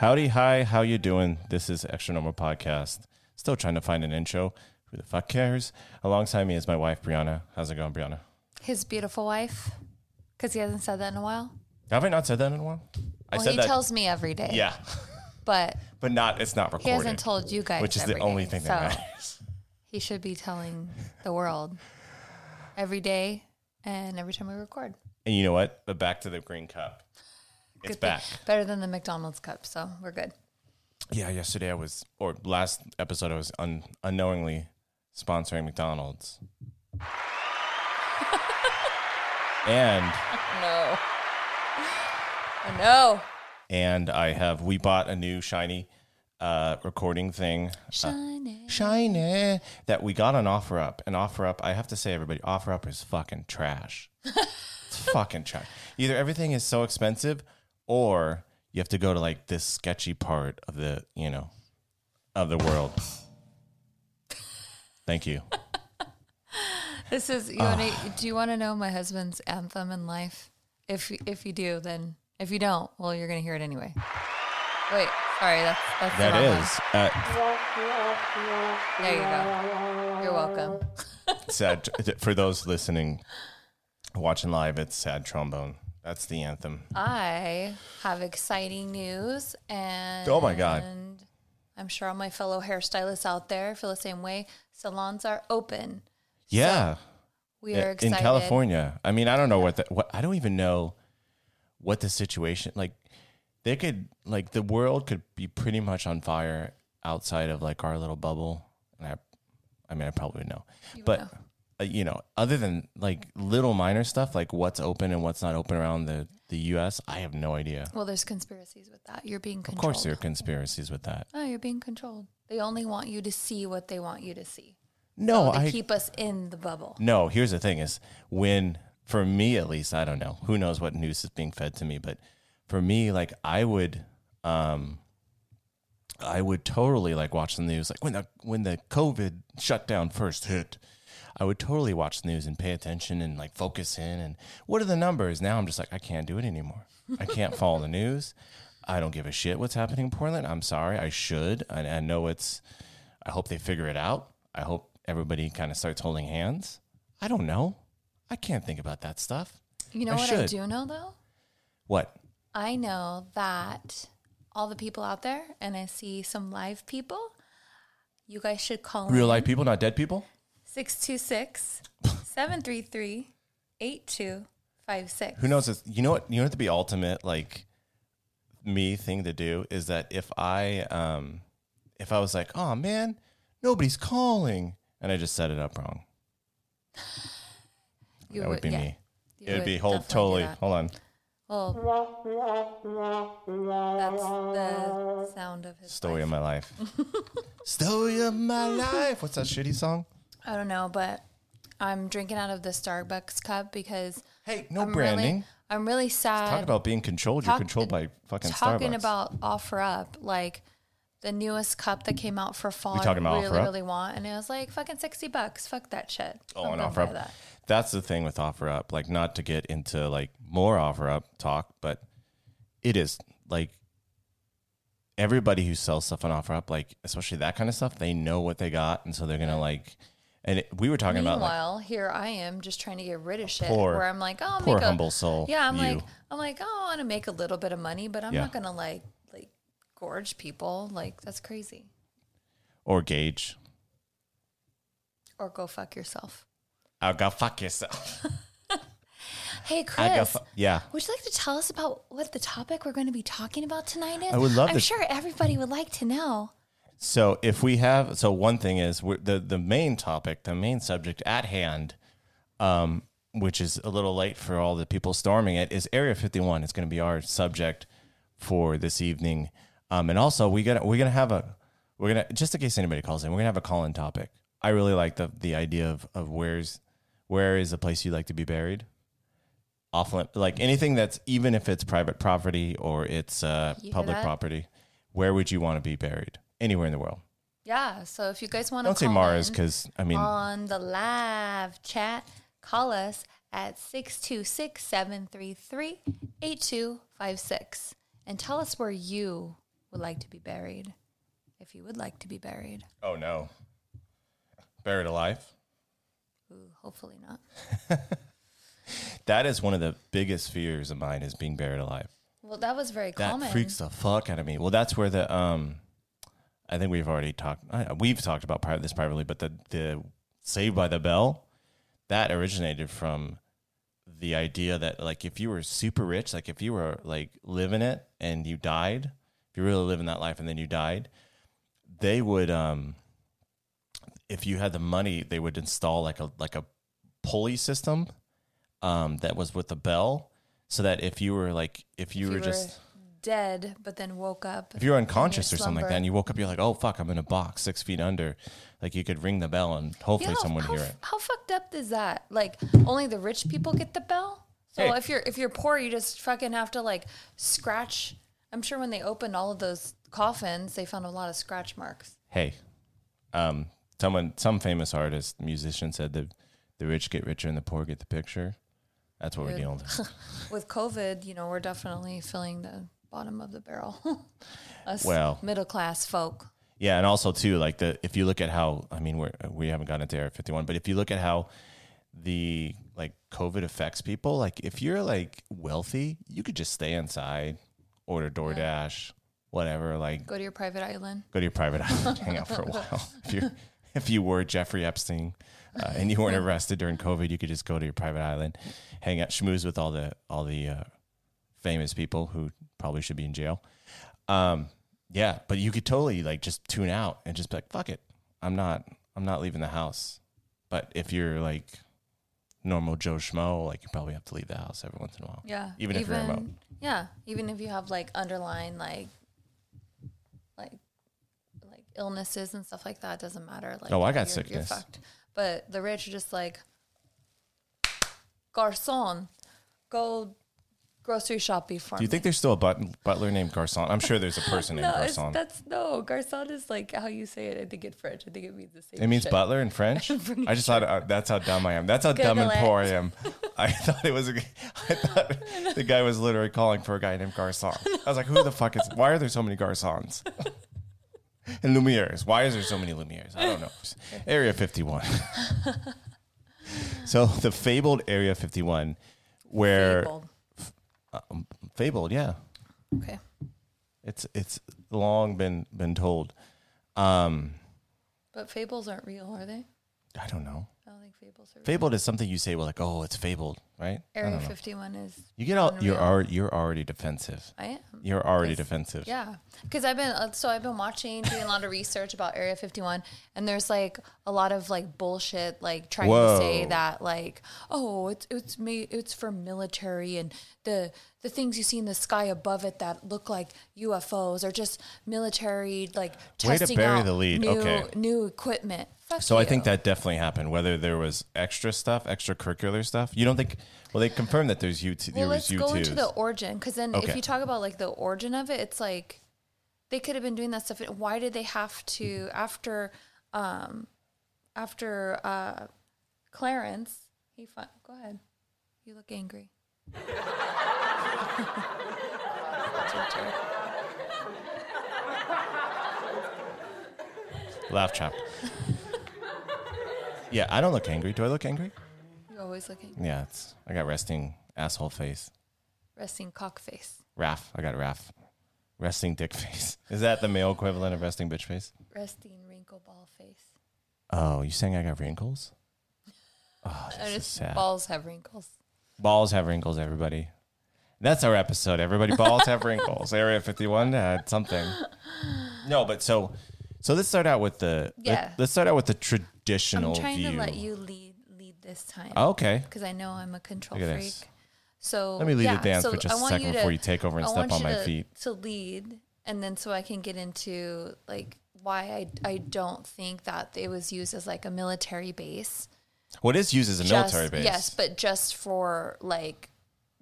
Howdy, hi, how you doing? This is Extra Normal Podcast. Still trying to find an intro. Who the fuck cares? Alongside me is my wife, Brianna. How's it going, Brianna? His beautiful wife, because he hasn't said that in a while. Have I not said that in a while? I Well, said he that. tells me every day. yeah, but but not. It's not recorded. he hasn't told you guys, which is the every only day, thing so that matters. He should be telling the world every day and every time we record. And you know what? But back to the green cup. It's thing. back. Better than the McDonald's cup, so we're good. Yeah, yesterday I was, or last episode I was un, unknowingly sponsoring McDonald's. And No. Oh, no. and I have we bought a new shiny uh, recording thing, Shiny. shiny that we got on OfferUp. And OfferUp, I have to say, everybody, OfferUp is fucking trash. it's fucking trash. Either everything is so expensive, or you have to go to like this sketchy part of the you know of the world. Thank you. This is you wanna, do you want to know my husband's anthem in life? If if you do, then if you don't, well, you're gonna hear it anyway. Wait, sorry, that's that's That is uh, There you go. You're welcome. sad for those listening, watching live. It's sad trombone. That's the anthem. I have exciting news, and Oh my God. I'm sure all my fellow hairstylists out there feel the same way. Salons are open. Yeah, we are excited in California. I mean, I don't know what the what I don't even know what the situation like. They could like the world could be pretty much on fire outside of like our little bubble, and I, I mean, I probably would know, but. know. Uh, you know, other than like little minor stuff, like what's open and what's not open around the, the U.S., I have no idea. Well, there's conspiracies with that. You're being Of course, there are conspiracies with that. Oh, you're being controlled. They only want you to see what they want you to see. No, so I keep us in the bubble. No, here's the thing is when for me at least, I don't know. Who knows what news is being fed to me, but for me like I would um I would totally like watch the news like when the when the COVID shutdown first hit. I would totally watch the news and pay attention and like focus in and what are the numbers? Now I'm just like I can't do it anymore. I can't follow the news. I don't give a shit what's happening in Portland. I'm sorry. I should. I, I know it's I hope they figure it out. I hope everybody kind of starts holding hands. I don't know. I can't think about that stuff. You know I what I do know though? What? I know that all the people out there, and I see some live people. You guys should call Real in life people, not dead people? 626 733 8256. Who knows? This? You know what? You know what? To be ultimate, like me thing to do is that if I, um, if I was like, oh man, nobody's calling, and I just set it up wrong, You that would, be yeah. me. You It would would be hold totally. Hold on, Well, that's the sound of his story life. of my life. story of my life. What's that shitty song? I don't know, but I'm drinking out of the Starbucks cup because Hey, no I'm branding. Really, I'm really sad. Talk about being controlled. You're controlled by fucking talking Starbucks. about offer up like the newest cup that came out for fall. We talking I about really, OfferUp? really want, and it was like fucking sixty bucks. Fuck that shit. Oh, I'm and offer up. that. That's the thing with offer up. Like, not to get into like more offer up talk, but it is like everybody who sells stuff on offer up, like especially that kind of stuff, they know what they got, and so they're gonna like. And it, we were talking about like Meanwhile, here I am just trying to get rid of shit. Poor- where I'm like, oh, I'll poor make a, humble soul. Yeah, I'm you. like, I'm like, oh, I want to make a little bit of money, but I'm Yeah. not gonna like like gorge people. Like that's crazy. or gauge. Or go fuck yourself. I'll go fuck yourself. Hey, I go Chris. fu- yeah. Would you like to tell us about what the topic we're going to be talking about tonight is? I would love I'm to- sure everybody would like to know. So if we have, so one thing is we're, the the main topic, the main subject at hand, um, which is a little late for all the people storming it, is Area 51. It's going to be our subject for this evening, um, and also we got we're gonna have a we're gonna just in case anybody calls in, we're gonna have a call in topic. I really like the the idea of of where's where is the place you'd like to be buried. off lim- like anything that's even if it's private property or it's uh, You hear public that? property, where would you want to be buried? Anywhere in the world. Yeah. So if you guys want to Don't say Mars because I mean, on the live chat, call us at 626-733-8256 and tell us where you would like to be buried. If you would like to be buried. oh no, buried alive. Ooh, hopefully not. That is one of the biggest fears of mine is being buried alive. Well, that was very That common. That freaks the fuck out of me. Well, that's where the um, I think we've already talked. We've talked about pri- this privately, but the the Saved by the Bell that originated from the idea that like if you were super rich, like if you were like living it and you died, if you really living that life and then you died, they would um, if you had the money, they would install like a like a pulley system um that was with a bell so that if you were like if you If were you just dead, but then woke up. if you're unconscious or something like that and you woke up you're like oh fuck i'm in a box six feet under like you could ring the bell and hopefully Yeah, someone how, hear it How fucked up is that? Like only the rich people get the bell. So Hey. if you're if you're poor, you just fucking have to like scratch. I'm sure when they opened all of those coffins, they found a lot of scratch marks. hey um someone some famous artist musician said that the rich get richer and the poor get the picture that's what we're dealing with With COVID, you know, we're definitely filling the bottom of the barrel. Us Well. middle class folk. Yeah, and also too, like the if you look at how I mean we're we haven't gotten into Area 51, but if you look at how the like COVID affects people, like if you're like wealthy, you could just stay inside, order DoorDash, whatever, like Go to your private island. go to your private island, hang out for a while. If you if you were Jeffrey Epstein uh, and you weren't arrested during COVID, you could just go to your private island, hang out, schmooze with all the all the uh, famous people who probably should be in jail. Um, yeah, but you could totally like just tune out and just be like, "Fuck it, I'm not I'm not leaving the house." But if you're like normal Joe schmo, like you probably have to leave the house every once in a while. Yeah. Even if you're remote. Yeah. Even if you have like underlying like like like illnesses and stuff like that, it doesn't matter. Like Oh, I got you're, sickness. You're fucked. But the rich are just like Garcon, go grocery shopping for Do you me. think there's still a but- butler named Garcon? I'm sure there's a person named no, it's, Garcon. that's no Garcon is like how you say it. I think in French. I think it means the same. It means shit. butler in French. pretty I just thought uh, that's how dumb I am. That's how dumb and Google poor I it. am. I thought it was. A, I thought the guy was literally calling for a guy named Garcon. I was like, who the fuck is? Why are there so many Garcons? and Lumieres. Why is there so many Lumieres? I don't know. Area 51. so the fabled Area 51, where Fabled. Fabled, yeah, Okay. it's it's long been been told. Um, But fables aren't real, are they? I don't know. I fables are. Fabled is something you say, well, like, oh, it's fabled, right? Area 51 is. You get all you're Unreal. already you're already defensive. I am. You're already Yes. defensive. Yeah, because I've been uh, so I've been watching, doing a lot of research about Area 51, and there's like a lot of like bullshit, like trying to say that like, oh, it's it's me, it's for military, and the the things you see in the sky above it that look like UFOs are just military, like Way to testing bury out the lead. New, Okay. new equipment. Fuck So I think that definitely happened. Whether there was extra stuff, extracurricular stuff. You don't think? Well, they confirmed that there's U. Well, there was let's go U2s. into the origin because then Okay. if you talk about like the origin of it, it's like they could have been doing that stuff. Why did they have to after um after uh Clarence? He fi- go ahead. You look angry. That's your turn. Laugh track. Yeah, I don't look angry. Do I look angry? You're always looking. Yeah, it's I got resting asshole face. Resting cock face. Raff, I got Raff. Resting dick face. Is that the male equivalent of resting bitch face? Resting wrinkle ball face. Oh, you saying I got wrinkles? Oh, this is sad. balls have wrinkles. Balls have wrinkles, everybody. That's our episode, everybody. Balls have wrinkles. Area 51 had something. No, but so so let's start out with the Yeah. let, us start out with the traditional. I'm trying view. to let you lead lead this time. Oh, okay. because I know I'm a control freak. this. So Let me lead yeah, the dance so for just a second before you take over and I step on my to, feet. To lead, and then so I can get into like why I I don't think that it was used as like a military base. What is used as a Just- military base? Yes, but just for like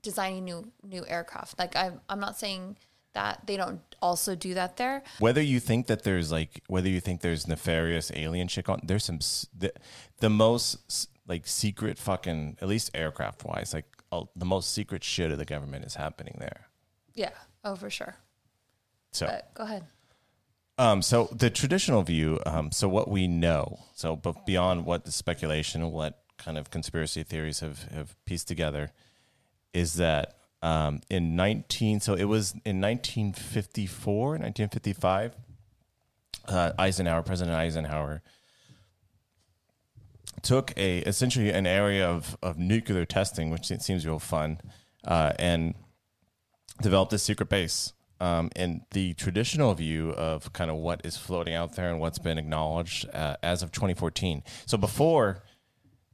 designing new new aircraft. Like I'm I'm not saying that they don't also do that there. Whether you think that there's like whether you think there's nefarious alien shit on, there's some the, the most like secret fucking at least aircraft wise like uh, the most secret shit of the government is happening there. Yeah. Oh, for sure. So But go ahead. Um, so the traditional view, um, so what we know, so but beyond what the speculation what kind of conspiracy theories have, have pieced together, is that um, in 19, so it was in 1954, 1955, uh, Eisenhower, President Eisenhower, took a essentially an area of, of nuclear testing, which seems real fun, uh, and developed a secret base. Um, and the traditional view of kind of what is floating out there and what's been acknowledged uh, as of 2014. So before,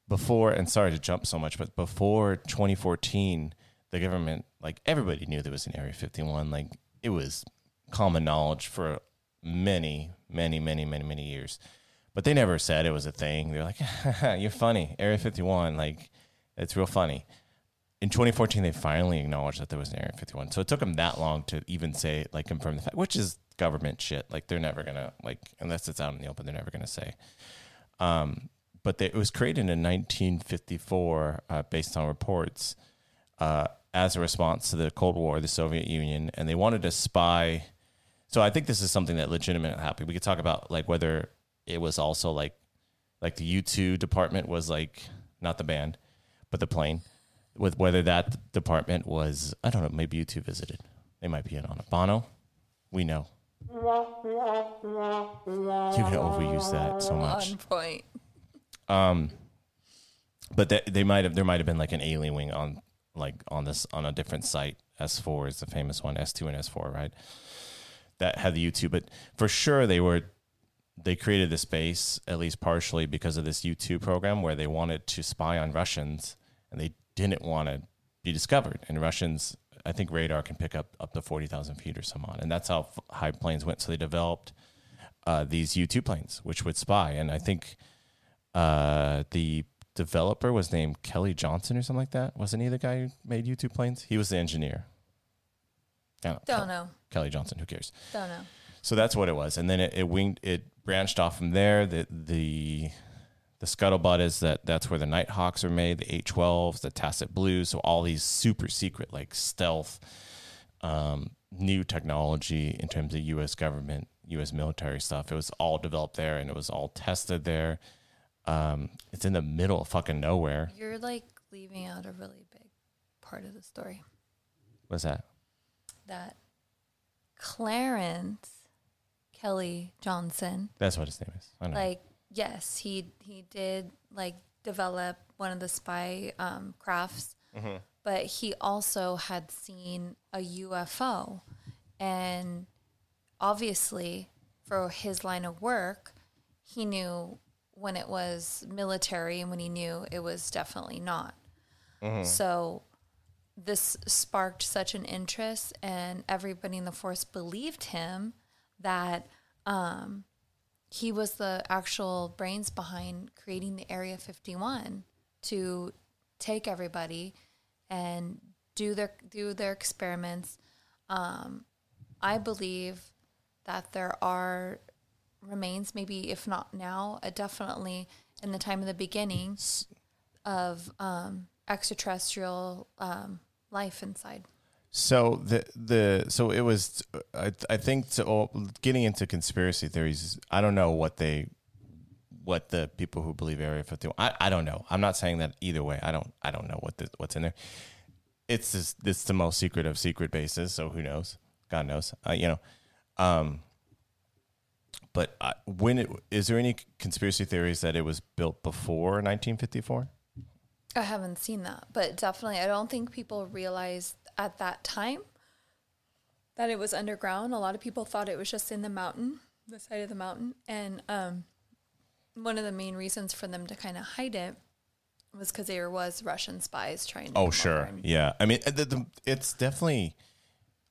before, and sorry to jump so much, but before 2014, the government, like everybody knew there was an Area 51. Like it was common knowledge for many, many, many, many, many years. But they never said it was a thing. They're like, you're funny. Area 51, like, it's real funny in 2014 they finally acknowledged that there was an area 51 so it took them that long to even say like confirm the fact which is government shit like they're never gonna like unless it's out in the open they're never gonna say um, but they, it was created in 1954 uh, based on reports uh, as a response to the cold war the soviet union and they wanted to spy. So i think this is something that legitimately happened. We could talk about like whether it was also like like the u2 department was like not the band but the plane with whether that department was I don't know maybe you two visited. They might be in on it. Bono we know. You can overuse that so much. On point. um but they might have there might have been like an alien wing on like on this on a different site S4 is the famous one S2 and S4 right that had the U2 but for sure they were they created the space at least partially because of this U2 program where they wanted to spy on Russians and they didn't want to be discovered. And Russians, I think radar can pick up up to 40,000 feet or some on. And that's how f- high planes went. So they developed uh, these U 2 planes, which would spy. And I think uh, the developer was named Kelly Johnson or something like that. Wasn't he the guy who made 2 planes? He was the engineer. I don't know. Don't know. Kelly Johnson, who cares? Don't know. So that's what it was, and then it, it winged, it branched off from there. The the the scuttlebutt is that that's where the Nighthawks are made, the H-12s, the Tacit Blues, so all these super secret like stealth, um, new technology in terms of U.S. government, U.S. military stuff. It was all developed there, and it was all tested there. Um, it's in the middle of fucking nowhere. You're like leaving out a really big part of the story. What's that? That Clarence Kelly Johnson, That's what his name is. I know. like, yes, he he did like develop one of the spy um, crafts, but he also had seen a UFO, and obviously, for his line of work, he knew when it was military and when he knew it was definitely not. So this sparked such an interest, and everybody in the force believed him that um, he was the actual brains behind creating the Area 51 to take everybody and do their do their experiments. Um, I believe that there are remains, maybe if not now, uh, definitely in the time of the beginning of um, extraterrestrial um, life inside. So the the so it was I I think to all, getting into conspiracy theories I don't know what they what the people who believe Area 51 I, I don't know. I'm not saying that either way. I don't I don't know what the, what's in there. It's just it's the most secret of secret bases so who knows? God knows. Uh, you know um but I, when it is there any conspiracy theories that it was built before 1954 I haven't seen that, but definitely, I don't think people realized at that time that it was underground. A lot of people thought it was just in the mountain, the side of the mountain, and um, one of the main reasons for them to kind of hide it was because there was Russian spies trying. to Oh, sure. Yeah. I mean, the, the, it's definitely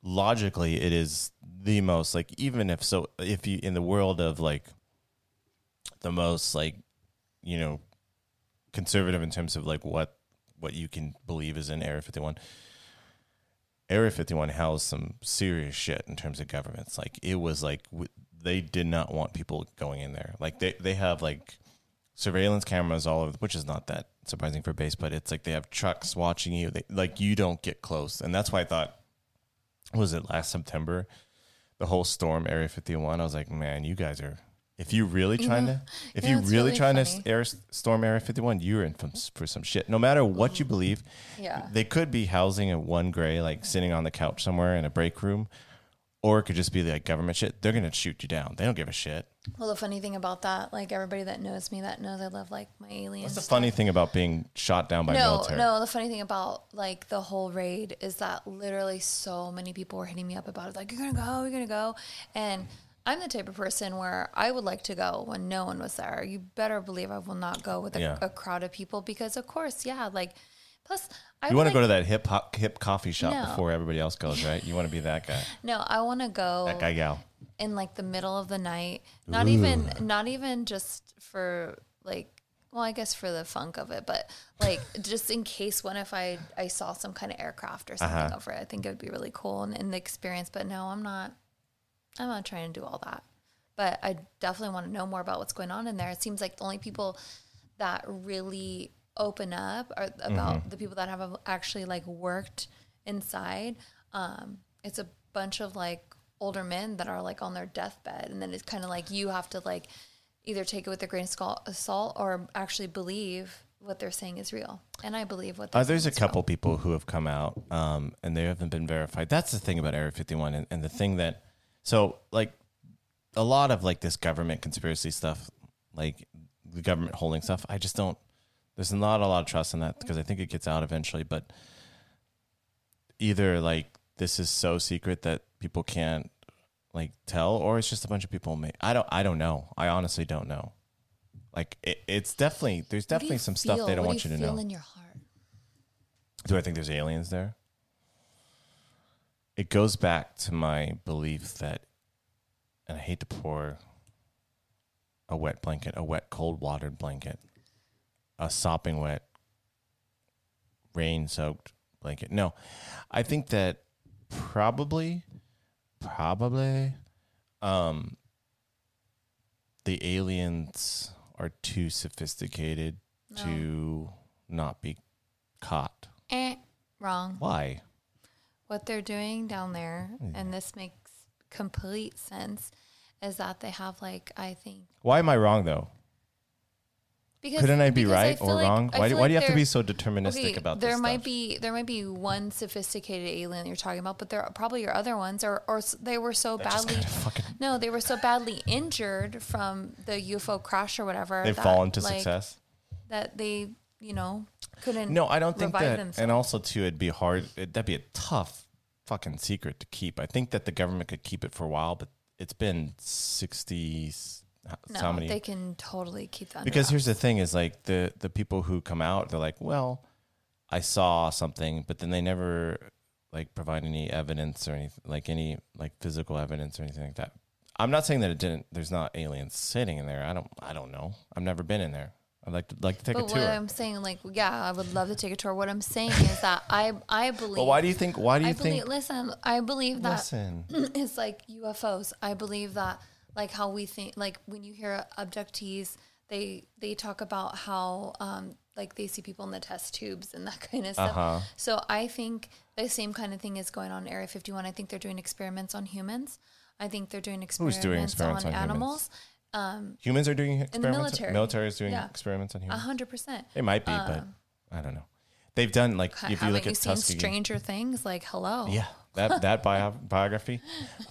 logically, it is the most like, even if so, if you in the world of like the most like, you know, conservative in terms of like what what you can believe is in Area 51. Area 51 housed some serious shit in terms of governments. Like it was like w- they did not want people going in there. Like they they have like surveillance cameras all over, which is not that surprising for base, but it's like they have trucks watching you. They like you don't get close, and that's why I thought was it last September, the whole storm Area 51. I was like, man, you guys are. If you really trying to, mm-hmm. if Yeah, you really, really trying funny. to air, storm Area 51, you're in for some shit. No matter what you mm-hmm. believe, Yeah. they could be housing a one gray, like sitting on the couch somewhere in a break room, or it could just be like government shit. They're gonna shoot you down. They don't give a shit. Well, the funny thing about that, like everybody that knows me, that knows I love like my aliens. What's the funny thing about being shot down by no, military? no. The funny thing about like the whole raid is that literally so many people were hitting me up about it. Like, you're gonna go, you're gonna go, and I'm the type of person where I would like to go when no one was there. You better believe I will not go with a, Yeah. a crowd of people because, of course, yeah. Like, plus, I You want to go to that hip hop hip coffee shop No. before everybody else goes, right? You want to be that guy, No, I want to go that guy gal. in like the middle of the night. Not Ooh. even not even just for like well, I guess for the funk of it, but like just in case one if I I saw some kind of aircraft or something Uh-huh. over it, I think it would be really cool and, and the experience. But no, I'm not I'm not trying to do all that. But I definitely want to know more about what's going on in there. It seems like the only people that really open up are about Mm-hmm. the people that have actually like worked inside. Um, it's a bunch of like older men that are like on their deathbed, and then it's kind of like you have to like either take it with a grain of salt or actually believe what they're saying is real. And I believe what they're Uh, there's a is real. couple people who have come out, um, and they haven't been verified. That's the thing about Area 51, and, and the thing that, so like, a lot of like this government conspiracy stuff, like the government holding stuff. I just don't. There's not a lot of trust in that because I think it gets out eventually. But either like this is so secret that people can't like tell, or it's just a bunch of people. I don't. I don't know. I honestly don't know. Like it, it's definitely there's definitely you some stuff they feel? don't What want do you to feel know. in your heart. Do I think there's aliens there? It goes back to my belief that, and I hate to pour a wet blanket, a wet, cold watered blanket, a sopping wet, rain soaked blanket. No, I think that probably, probably, um, the aliens are too sophisticated No. to not be caught. Eh, wrong. Why? What they're doing down there, Hmm. and this makes complete sense, is that they have like I think Why am I wrong though? Because Couldn't I be right feel or like- wrong? Why do, feel why do you like have to be so deterministic okay, about there this might stuff? be there might be one sophisticated alien you're talking about, but there are probably your other ones, or or they were so That badly no, they were so badly injured from the UFO crash or whatever. They've that, fallen to like, success. that they you know couldn't. No, I don't think that. themselves. And also, too, it'd be hard. It, that'd be a tough fucking secret to keep. I think that the government could keep it for a while, but it's been sixty. No, how many? they can totally keep that. because here's the thing: is like the the people who come out, they're like, well, I saw something, but then they never like provide any evidence or anything, like any like physical evidence or anything like that. I'm not saying that it didn't. There's not aliens sitting in there. I don't. I don't know. I've never been in there. I'd like to like to take But a what tour. I'm saying, like, yeah, I would love to take a tour. What I'm saying is that I I believe. But why do you think? Why do you I think? believe. Listen, I believe that Listen. it's like UFOs. I believe that like how we think like when you hear abductees, they they talk about how um like they see people in the test tubes and that kind of stuff. Uh-huh. So I think the same kind of thing is going on in Area 51. I think they're doing experiments on humans. I think they're doing experiments, doing experiments on, on humans? animals. Humans are doing experiments. In the military. military is doing Yeah. experiments on A humans. hundred percent. It might be, but I don't know. They've done like if you look you at seen Tuskegee. Stranger Things? Like, hello. Yeah, that that bio, biography.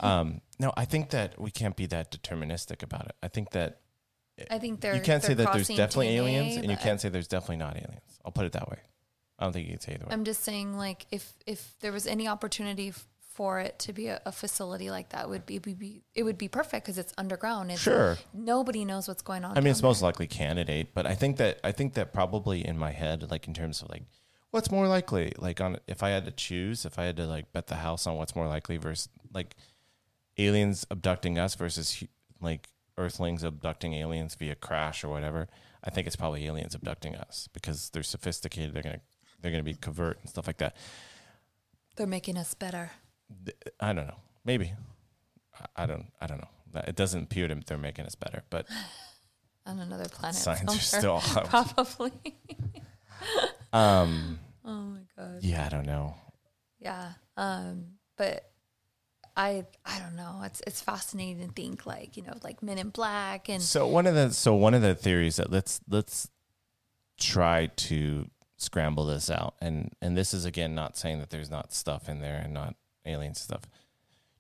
Um, no, I think that we can't be that deterministic about it. I think that I think they're. you can't say that there's definitely DNA, aliens, and you can't say there's definitely not aliens. I'll put it that way. I don't think you can say either way. I'm just saying, like, if if there was any opportunity f- for it to be a, a facility like that, would be, be, be it would be perfect because it's underground. It's, Sure. Nobody knows what's going on. I mean, it's most likely candidate, but I think that I think that probably in my head, like in terms of like what's more likely, like on if I had to choose, if I had to like bet the house on what's more likely versus like aliens abducting us versus like Earthlings abducting aliens via crash or whatever, I think it's probably aliens abducting us because they're sophisticated. They're gonna they're gonna be covert and stuff like that. They're making us better. I don't know. Maybe. I- don't. I don't know. It doesn't appear to they're making us better, but On another planet. Science is still out. Probably. um, oh my God. yeah, I don't know. Yeah. Um, but I I don't know. It's it's fascinating to think like, you know, like Men in Black and So one of the so one of the theories that let's let's try to scramble this out, and and this is again not saying that there's not stuff in there and not alien stuff.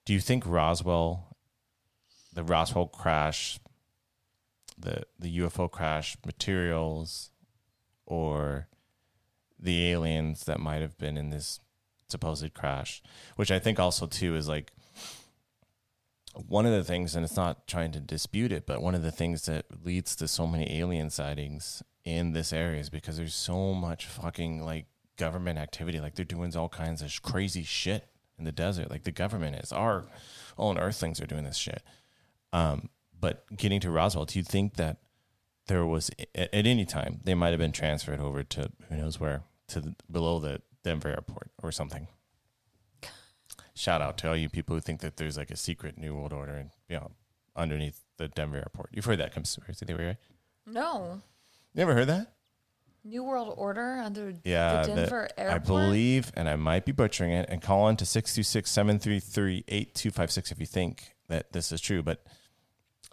Do you think Roswell, the Roswell crash, the the UFO crash materials, or the aliens that might have been in this supposed crash, which I think also too is like one of the things, and it's not trying to dispute it, but one of the things that leads to so many alien sightings in this area is because there's so much fucking like government activity. Like they're doing all kinds of crazy shit in the desert. Like the government is. Our own Earthlings are doing this shit. Um, but getting to Roswell, do you think that there was at, at any time they might have been transferred over to who knows where to the, below the Denver airport or something? Shout out to all you people who think that there's like a secret New World Order and you know underneath the Denver airport. You've heard that conspiracy theory, right? No. You ever heard that? New World Order under Yeah, the Denver I airport. believe, and I might be butchering it, and call in to 626-733-8256 if you think that this is true. But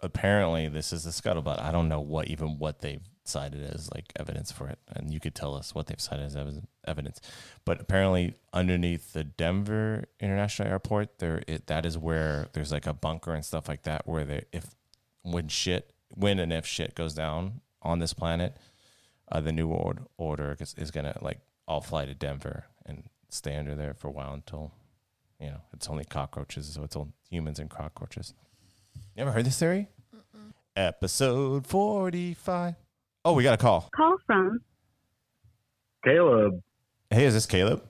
apparently this is the scuttlebutt. I don't know what even what they've cited as like evidence for it. And you could tell us what they've cited as evi- evidence. But apparently underneath the Denver International Airport, there it, that is where there's like a bunker and stuff like that where they if when shit when and if shit goes down on this planet, uh, the new world order is, is gonna like all fly to Denver and stay under there for a while until you know it's only cockroaches, so it's all humans and cockroaches. You ever heard this theory? Episode forty-five. Oh, we got a call. Call from Caleb. Hey, is this Caleb?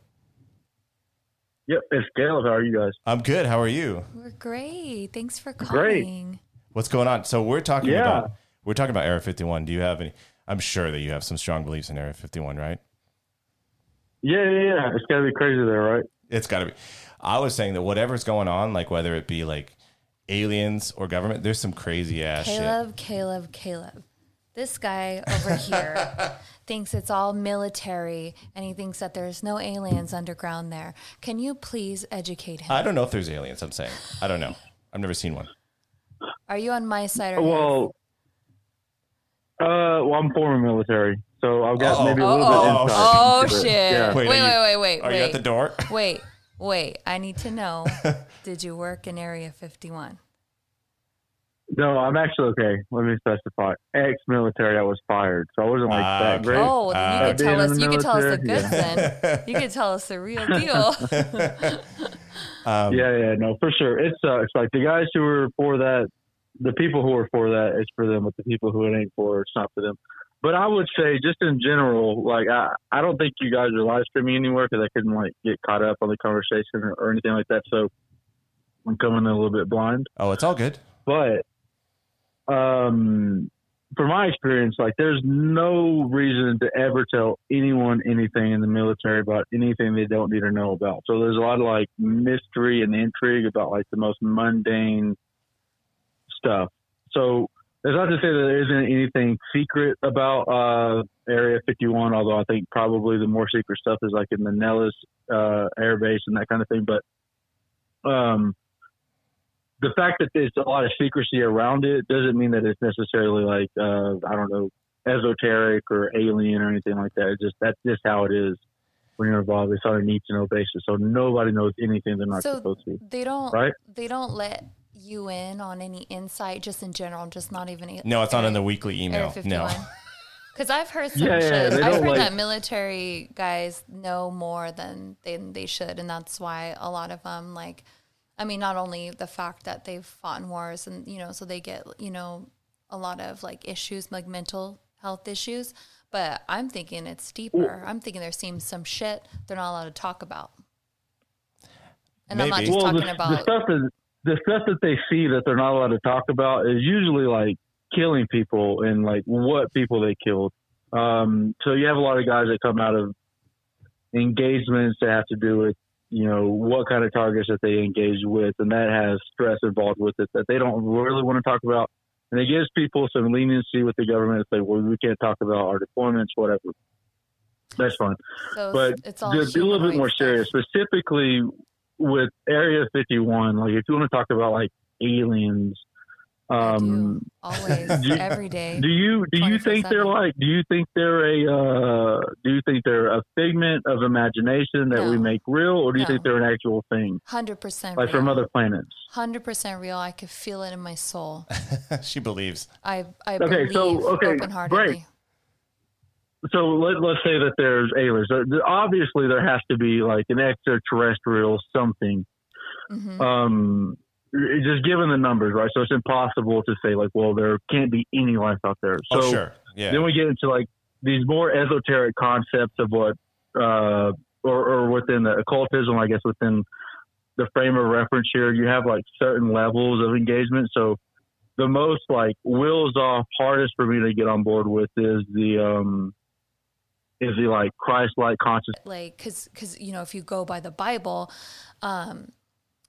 Yep, it's Caleb. How are you guys? I'm good. How are you? We're great. Thanks for calling. Great. calling. What's going on? So we're talking Yeah. about we're talking about Area 51. Do you have any? I'm sure that you have some strong beliefs in Area 51, right? Yeah, yeah, yeah. It's gotta be crazy there, right? It's got to be. I was saying that whatever's going on, like whether it be like aliens or government, there's some crazy ass shit. Caleb, Caleb, Caleb. This guy over here thinks it's all military and he thinks that there's no aliens underground there. Can you please educate him? I don't know if there's aliens. I'm saying I don't know. I've never seen one. Are you on my side or his? Well, uh, well, I'm former military, so I've got Uh-oh. maybe a little bit Oh, insight. Oh But, shit! Yeah. Wait, Wait, wait, are wait, wait, Are wait. you at the door? Wait, wait. I need to know. did you work in Area 51? No, I'm actually okay. Let me specify. Ex-military, I was fired, so I wasn't like Ah, that great. Oh, well, then you Uh, could tell us. the You could tell us the military, goods then. You could tell us the real deal. Um, yeah, yeah, no, for sure. It sucks. Like the guys who are for that, the people who are for that, it's for them. But the people who it ain't for, it's not for them. But I would say, just in general, like I, I don't think you guys are live streaming anywhere because I couldn't like get caught up on the conversation or, or anything like that. So I'm coming in a little bit blind. Oh, it's all good. But um, from my experience, like there's no reason to ever tell anyone anything in the military about anything they don't need to know about. So there's a lot of like mystery and intrigue about like the most mundane stuff. So there's not to say that there isn't anything secret about uh, Area 51, although I think probably the more secret stuff is like in the Nellis uh, Air Base and that kind of thing. But um, the fact that there's a lot of secrecy around it doesn't mean that it's necessarily like uh, I don't know esoteric or alien or anything like that. It's just that's just how it is when you're involved. It's on a need to know basis, so nobody knows anything they're not So supposed to. they don't. Right? They don't let you in on any insight, just in general, just not even. No, it's not in the weekly email. No. Because I've heard some Yeah, yeah, shit. I've heard like- that military guys know more than than they should, and that's why a lot of them like. I mean, not only the fact that they've fought in wars, and you know, so they get you know a lot of like issues, like mental health issues. But I'm thinking it's deeper. I'm thinking there seems some shit they're not allowed to talk about. And I'm not just well, talking the, about the stuff that the stuff that they see that they're not allowed to talk about is usually like killing people and like what people they killed. Um, so you have a lot of guys that come out of engagements that have to do with you know, what kind of targets that they engage with, and that has stress involved with it that they don't really want to talk about. And it gives people some leniency with the government to say, well, we can't talk about our deployments, whatever. That's fine. So But it's all to be a little bit more serious, specifically with Area 51, like if you want to talk about like aliens. Um, always, do- every day. do you do you think they're like? Do you think they're a? Uh, do you think they're a figment of imagination that we make real, or do you No. think they're an actual thing, Hundred percent like from other planets? Hundred percent real. I could feel it in my soul. she believes. I I Okay, believe so- okay, open-heartedly. great. So let, let's say that there's aliens. Obviously, there has to be like an extraterrestrial something. Mhm. Um, it- just given the numbers, right? So it's impossible to say like, well, there can't be any life out there. So oh, sure. Yeah. then we get into like these more esoteric concepts of what, uh, or, or within the occultism, I guess within the frame of reference here, you have like certain levels of engagement. So the most like wheels off, hardest for me to get on board with is the um, is the like Christ-like consciousness. like because because you know if you go by the bible um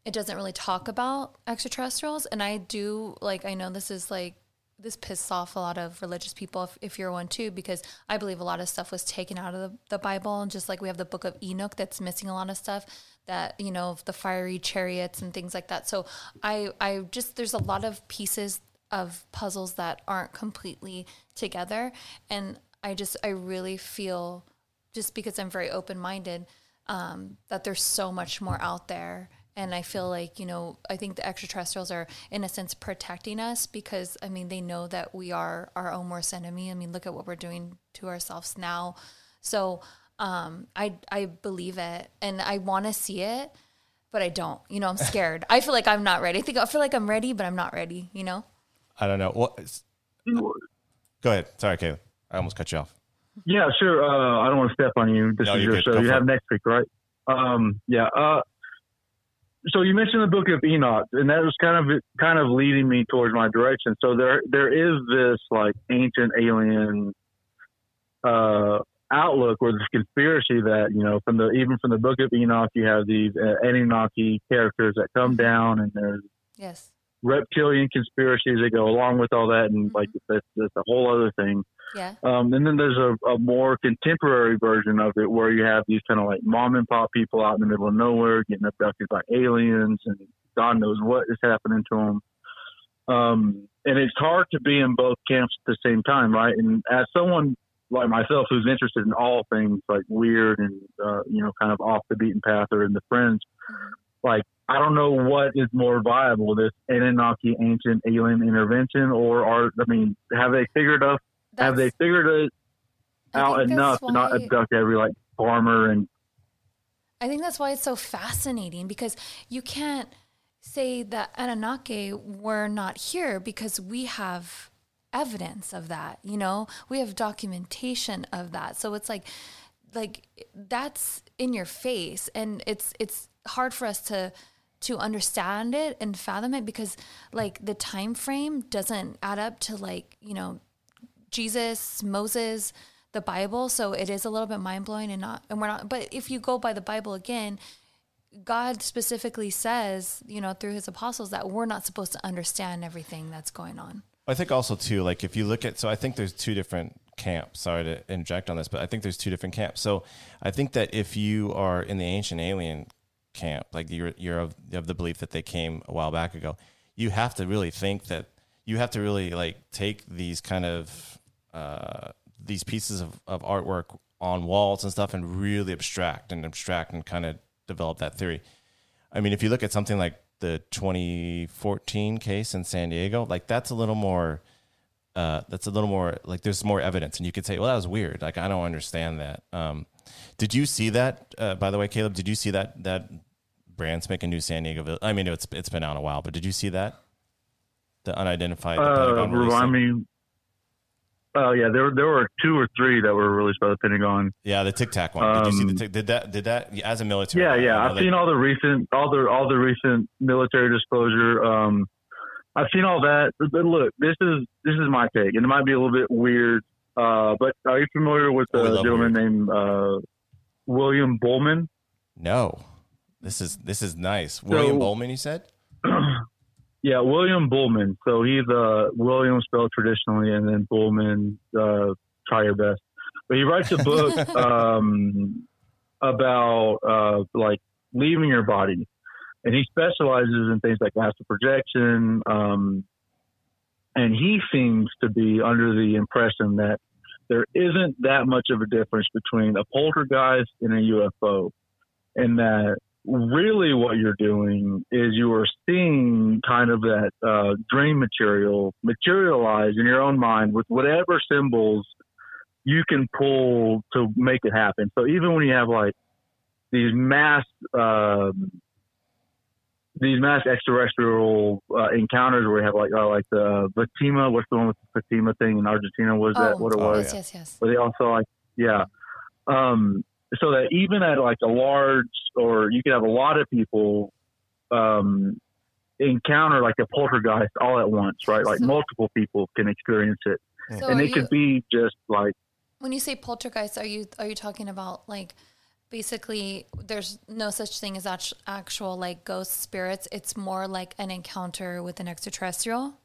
it doesn't really talk about extraterrestrials. And i do like i know this is like this pisses off a lot of religious people if, if you're one too because i believe a lot of stuff was taken out of the, the bible. And just like we have the book of enoch that's missing a lot of stuff that you know the fiery chariots and things like that. So i i just there's a lot of pieces of puzzles that aren't completely together. And i just i really feel just because I'm very open minded, um, that there's so much more out there. And I feel like, you know, I think the extraterrestrials are, in a sense, protecting us because, I mean, they know that we are our own worst enemy. I mean, look at what we're doing to ourselves now. So um, I, I believe it and I want to see it, but I don't. You know, I'm scared. I feel like I'm not ready. I think I feel like I'm ready, but I'm not ready, you know? I don't know. What? is- Go ahead. Sorry, Caleb. I almost cut you off. Yeah, sure. Uh, I don't want to step on you. This No, is your good. show. Go You have it. next week, right? Um, yeah. Uh, so you mentioned the book of Enoch, and that was kind of kind of leading me towards my direction. So there there is this like ancient alien uh, outlook or this conspiracy that you know from the even from the book of Enoch, you have these uh, characters that come down, and there's Yes. Reptilian conspiracies that go along with all that, and Mhm. like that's, that's a whole other thing. Yeah. Um, and then there's a, a more contemporary version of it where you have these kind of like mom and pop people out in the middle of nowhere getting abducted by aliens and God knows what is happening to them. Um, and it's hard to be in both camps at the same time, right? And as someone like myself who's interested in all things like weird and, uh, you know, kind of off the beaten path or in the fringe, Mhm. like I don't know what is more viable, this Anunnaki ancient alien intervention, or are I mean, have they figured out have they figured it out enough to not abduct every like farmer and I think that's why it's so fascinating because you can't say that Anunnaki were not here because we have evidence of that, you know? We have documentation of that. So it's like like that's in your face and it's it's hard for us to to understand it and fathom it because like the time frame doesn't add up to like, you know, Jesus, Moses, the Bible. So it is a little bit mind blowing and not, and we're not, but if you go by the Bible again, God specifically says, you know, through his apostles that we're not supposed to understand everything that's going on. I think also too, like if you look at, so I think there's two different camps. Sorry to inject on this, but I think there's two different camps. So I think that if you are in the ancient alien camp, like you're you're of, the belief that they came a while back ago, you have to really think that you have to really like take these kind of uh, these pieces of, of artwork on walls and stuff and really abstract and abstract and kind of develop that theory. I mean, if you look at something like the 2014 case in San Diego, like that's a little more, uh, that's a little more like there's more evidence, and you could say, well, that was weird. Like I don't understand that. Um, did you see that? Uh, by the way, Caleb, did you see that that Brands make a new San Diego? I mean, it's it's been out a while, but did you see that? The unidentified. the uh, remind me. Oh yeah, there there were two or three that were released by the Pentagon. Yeah, the Tic Tac one. Did you see the Um, Tic? Did that? Did that? As a military, Yeah, yeah. I've that- seen all the recent, all the all the recent military disclosure. Um, I've seen all that. But look, this is this is my take, and it might be a little bit weird. Uh, but are you familiar with a gentleman named uh, William Buhlman? No. This is this is nice. William So- Bowman, you said? Yeah, William Buhlman. So he's uh, William spelled traditionally, and then Buhlman. Uh, try your best. But he writes a book um, about uh, like leaving your body, and he specializes in things like astral projection. Um, and he seems to be under the impression that there isn't that much of a difference between a poltergeist and a UFO, and that really what you're doing is you are seeing kind of that uh, dream material materialize in your own mind with whatever symbols you can pull to make it happen. So even when you have like these mass um, these mass extraterrestrial uh, encounters where we have like uh, like the Fatima, what's the one with the Fatima thing in Argentina? Was that what it Oh, was? yes, yes, yes. But they also like yeah. Um, so that even at like a large or you could have a lot of people um, encounter like a poltergeist all at once, right? Like So- multiple people can experience it, So and it you, could be just like when you say poltergeist, are you are you talking about like basically there's no such thing as act- actual like ghost spirits? It's more like an encounter with an extraterrestrial.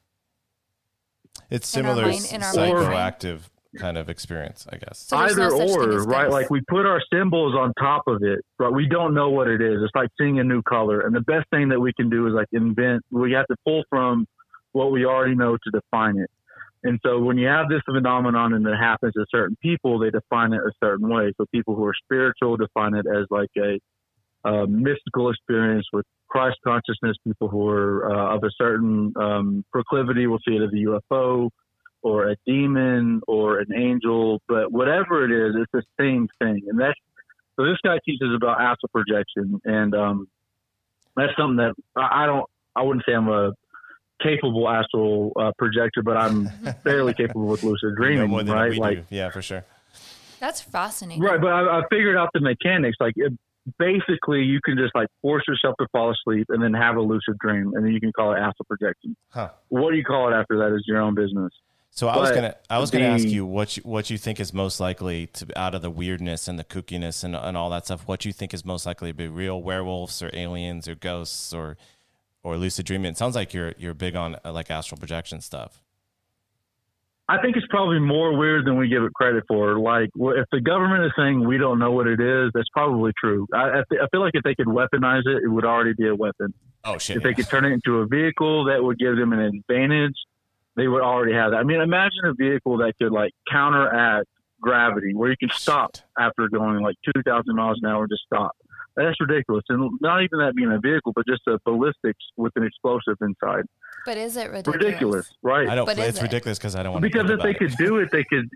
It's In our similar mind- in our mind frame. psychoactive kind of experience, I guess. So there's either no such thing or, as right? ghosts. Like we put our symbols on top of it, but we don't know what it is. It's like seeing a new color. And the best thing that we can do is like invent. We have to pull from what we already know to define it. And so when you have this phenomenon and it happens to certain people, they define it a certain way. So people who are spiritual define it as like a, uh mystical experience with Christ consciousness. People who are uh, of a certain um, proclivity will see it as a UFO or a demon or an angel, but whatever it is, it's the same thing. And that's so this guy teaches about astral projection, and um, that's something that I I don't, I wouldn't say I'm a capable astral uh, projector, but I'm fairly capable with lucid You know dreaming, more than right? we Like, do. Yeah, for sure. That's fascinating. right, but I, I figured out the mechanics. Like, it, basically, you can just like force yourself to fall asleep and then have a lucid dream, and then you can call it astral projection. Huh. What do you call it after that is your own business. So I was But gonna I was gonna ask you what you, what you think is most likely to out of the weirdness and the kookiness and, and all that stuff. What you think is most likely to be real werewolves or aliens or ghosts or or lucid dreaming? It sounds like you're you're big on uh, like astral projection stuff. I think it's probably more weird than we give it credit for. Like, if the government is saying we don't know what it is, that's probably true. I, I, fe- I feel like if they could weaponize it, it would already be a weapon. Oh shit! If they could turn it into a vehicle that would give them an advantage, they would already have that. I mean, imagine a vehicle that could like counteract gravity, where you can stop after going like 2,000 miles an hour, just stop. That's ridiculous. And not even that being a vehicle, but just a ballistics with an explosive inside. But is it ridiculous? Ridiculous, right? I don't. But is It's it? ridiculous because I don't want because if they could do it, they could.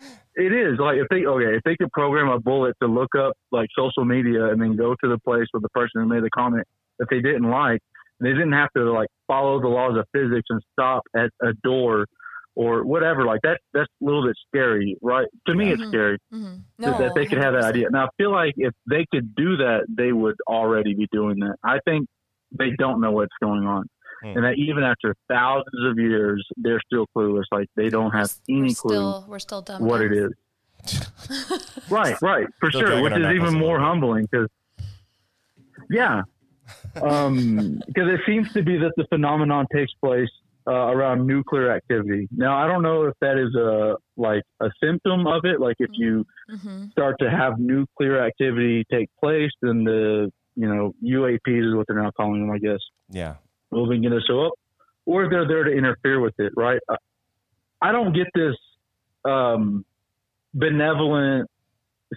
It is like if they okay if they could program a bullet to look up like social media and then go to the place where the person who made the comment that they didn't like, they didn't have to like follow the laws of physics and stop at a door or whatever. Like that that's a little bit scary, right? To me, it's Mhm. scary hmm No, that they could have that idea. Now I feel like if they could do that, they would already be doing that. I think they don't know what's going on. Hmm. And that even after thousands of years, they're still clueless. Like they don't have We're any still, clue We're still dumb. what it dumb. is. Right, right, for Still sure. Which is even more little humbling because, yeah, um, because it seems to be that the phenomenon takes place uh, around nuclear activity. Now, I don't know if that is a like a symptom of it. Like if you hmm start to have nuclear activity take place, then the you know UAPs is what they're now calling them, I guess Yeah. will begin to show up, or they're there to interfere with it, right? Uh, I don't get this um, benevolent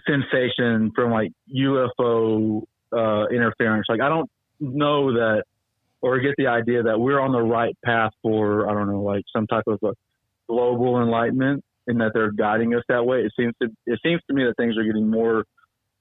sensation from like UFO uh, interference. Like I don't know that, or get the idea that we're on the right path for I don't know, like some type of a global enlightenment, and that they're guiding us that way. It seems to it seems to me that things are getting more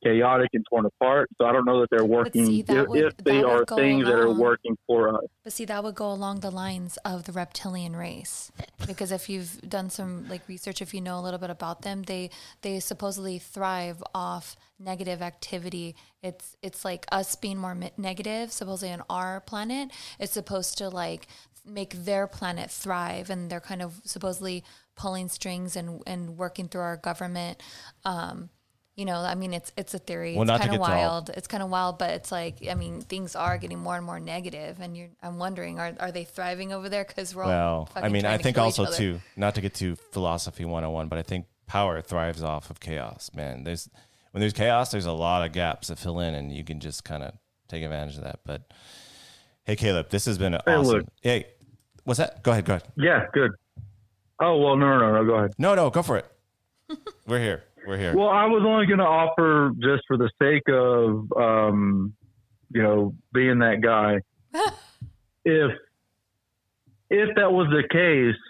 chaotic and torn apart. So I don't know that they're working see, that if, would- if they are things that are working for us. But see, that would go along the lines of the reptilian race, because if you've done some like research, if you know a little bit about them, they they supposedly thrive off negative activity. It's it's like us being more negative. Supposedly on our planet, it's supposed to like make their planet thrive, and they're kind of supposedly pulling strings and and working through our government. Um, you know, I mean, it's it's a theory. Well, it's kind of get to all- wild. It's kind of wild, but it's like, I mean, things are getting more and more negative, and you're. I'm wondering, are are they thriving over there? Because we're all. Well, I mean, I think kill also too, not to get to philosophy 101, but I think power thrives off of chaos, man. There's when there's chaos, there's a lot of gaps that fill in and you can just kind of take advantage of that. But hey, Caleb, this has been Hey, awesome. look. Hey, what's that? Go ahead, go ahead. Yeah, good. Oh well, no, no, no. Go ahead. No, no, go for it. We're here. We're here. Well, I was only going to offer just for the sake of, um, you know, being that guy. if if that was the case,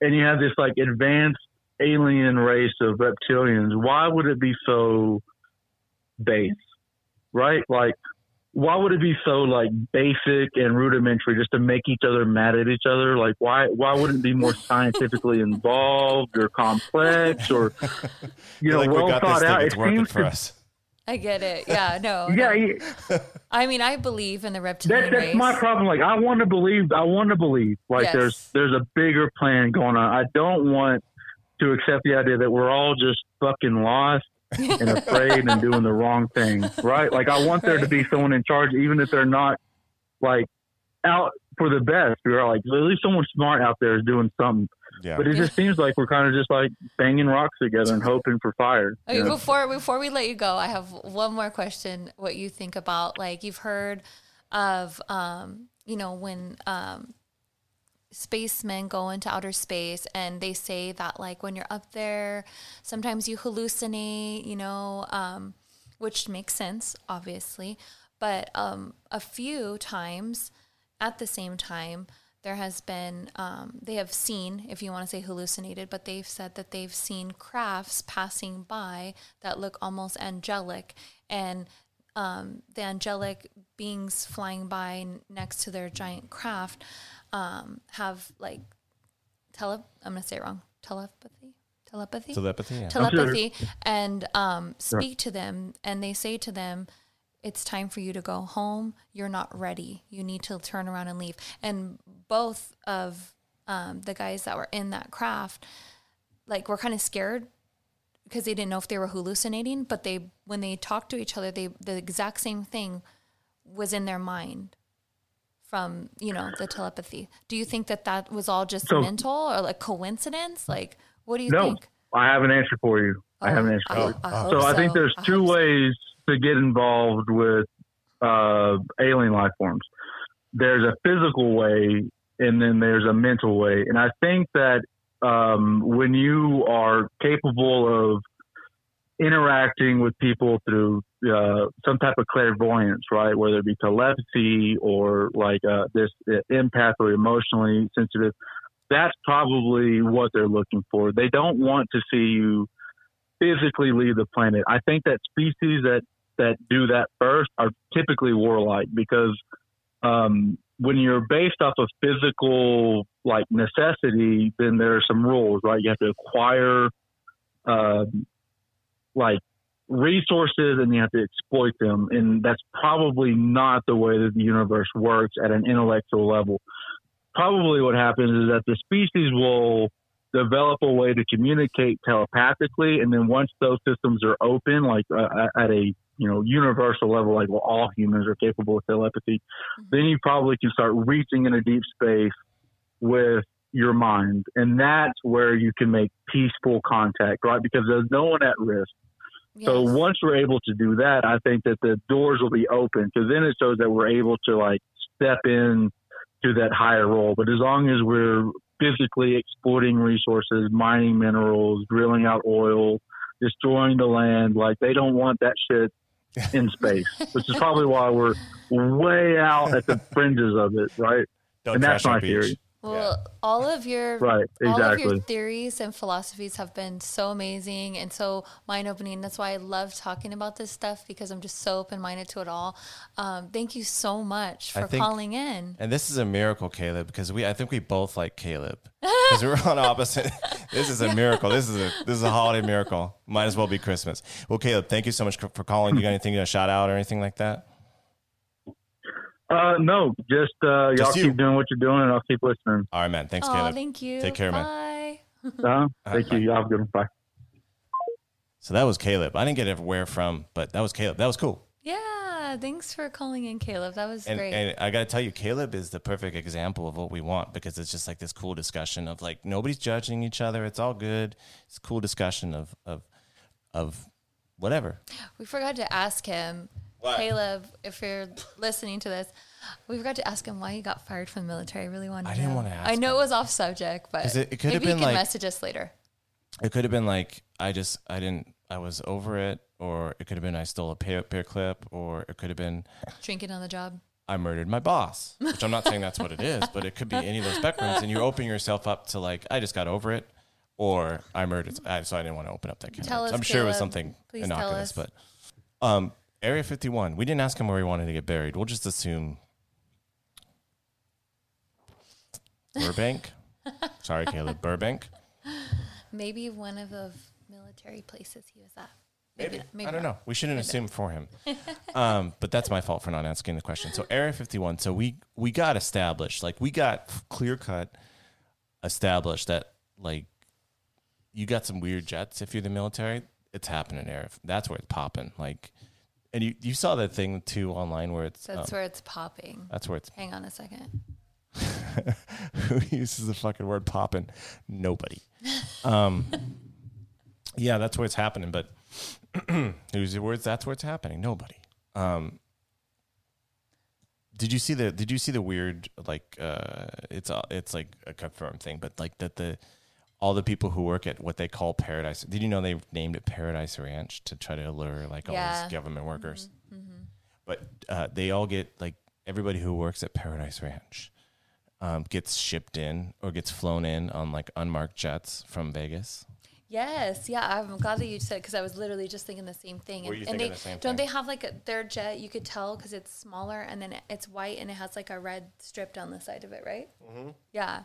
and you have this like advanced alien race of reptilians, why would it be so base? Right? Like, why would it be so like basic and rudimentary just to make each other mad at each other? Like, why why wouldn't it be more scientifically involved or complex or you know like well we got thought this out? thing. It's it working seems for to, us. I get it. Yeah, no. yeah, no. yeah, I mean, I believe in the reptilian That, that's race. my problem. Like, I want to believe. I want to believe. Like, Yes. there's there's a bigger plan going on. I don't want to accept the idea that we're all just fucking lost and afraid and doing the wrong thing. Right? Like, I want there to be someone in charge, even if they're not like out for the best. We're like at least someone smart out there is doing something. Yeah. But it just seems like we're kind of just like banging rocks together and hoping for fire. Okay, you know? before before we let you go, I have one more question. What you think about like you've heard of um, you know when um, spacemen go into outer space and they say that like when you're up there, sometimes you hallucinate, you know, um, which makes sense, obviously, but um, a few times at the same time there has been um, they have seen if you want to say hallucinated but they've said that they've seen crafts passing by that look almost angelic. And um, the angelic beings flying by next to their giant craft um, have like tele i'm going to say it wrong telepathy? Telepathy? Telepathy. Yeah. telepathy and um, speak to them and they say to them it's time for you to go home. You're not ready. You need to turn around and leave. And both of um, the guys that were in that craft like were kind of scared because they didn't know if they were hallucinating but they when they talked to each other they the exact same thing was in their mind from you know the telepathy do you think that that was all just So- mental or like coincidence like what do you No, think I have an answer for you. I have an answer for you. I, I hope So I think there's I two hope so. ways to get involved with uh, alien life forms. There's a physical way, and then there's a mental way. And I think that um, when you are capable of interacting with people through uh, some type of clairvoyance, right, whether it be telepathy or like uh, this uh, empath or emotionally sensitive, that's probably what they're looking for. They don't want to see you physically leave the planet. I think that species that that do that first are typically warlike because um, when you're based off of physical like necessity, then there are some rules, right? You have to acquire um, like resources and you have to exploit them, and that's probably not the way that the universe works at an intellectual level. Probably what happens is that the species will develop a way to communicate telepathically, and then once those systems are open, like uh, at a you know universal level, like well, all humans are capable of telepathy, then you probably can start reaching into deep space with your mind, and that's where you can make peaceful contact, right? Because there's no one at risk. So once we're able to do that, I think that the doors will be open because then it shows that we're able to like step in to that higher role. But as long as we're physically exploiting resources, mining minerals, drilling out oil, destroying the land, like they don't want that shit in space, which is probably why we're way out at the fringes of it, right? Don't and that's my beach. theory. Well, all of your Right, all of your theories and philosophies have been so amazing and so mind opening. That's why I love talking about this stuff because I'm just so open minded to it all. Um, thank you so much for think- calling in. And this is a miracle, Caleb, because we I think we both like Caleb because we're on opposite. this is a miracle. This is a this is a holiday miracle. Might as well be Christmas. Well, Caleb, thank you so much for calling. You got anything to shout out or anything like that? Uh, no, just uh, y'all Just you. keep doing what you're doing, and I'll keep listening. All right, man. Thanks, Oh, Caleb. thank you. Take care, man. Bye. Uh, thank you. Y'all have a good one. Bye. So that was Caleb. I didn't get where from, but that was Caleb. That was cool. Yeah, thanks for calling in, Caleb. That was And, great. and I got to tell you, Caleb is the perfect example of what we want because it's just like this cool discussion of like nobody's judging each other. It's all good. It's a cool discussion of of of whatever. we forgot to ask him, What? Caleb, if you're listening to this, we forgot to ask him why he got fired from the military. I really wanted to I to didn't know. wanna ask I know him. it was off subject, but 'Cause it- it could have been you can like- message us later. It could have been like I just I didn't I was over it, or it could have been I stole a pair, pair clip, or it could have been Drinking on the job. I murdered my boss. Which I'm not saying that's what it is, but it could be any of those spectrums, and you're opening yourself up to like I just got over it, or I murdered. I, so I didn't want to open up that can. of Tell worms. us, I'm sure it was Caleb. something Please tell innocuous, us. but um, Area 51. We didn't ask him where he wanted to get buried. We'll just assume Burbank. Sorry, Caleb. Burbank. Maybe one of the military places he was at. Maybe. not- maybe I don't not. know. We shouldn't assume for him. um, but that's my fault for not asking the question. So Area 51. So we we got established, like we got clear cut established that like you got some weird jets if you're the military. It's happening there. That's where it's popping. Like, and you you saw that thing too online where it's That's um, where it's popping. that's where it's Hang on a second. who uses the fucking word popping? Nobody. Um, yeah, that's where it's happening. But who's the words? That's where it's happening. Nobody. Um, did you see the? Did you see the weird? Like, uh, it's a, it's like a confirmed thing, but like that the all the people who work at what they call Paradise. Did you know they named it Paradise Ranch to try to allure like all these government workers? But uh, they all get like everybody who works at Paradise Ranch um, gets shipped in or gets flown in on like unmarked jets from Vegas. Yes, yeah, I'm glad that you said because I was literally just thinking the same thing. Were you and thinking they the same don't thing? they have like a, their jet? You could tell because it's smaller and then it- it's white and it has like a red strip down the side of it, right? Mm-hmm. Yeah,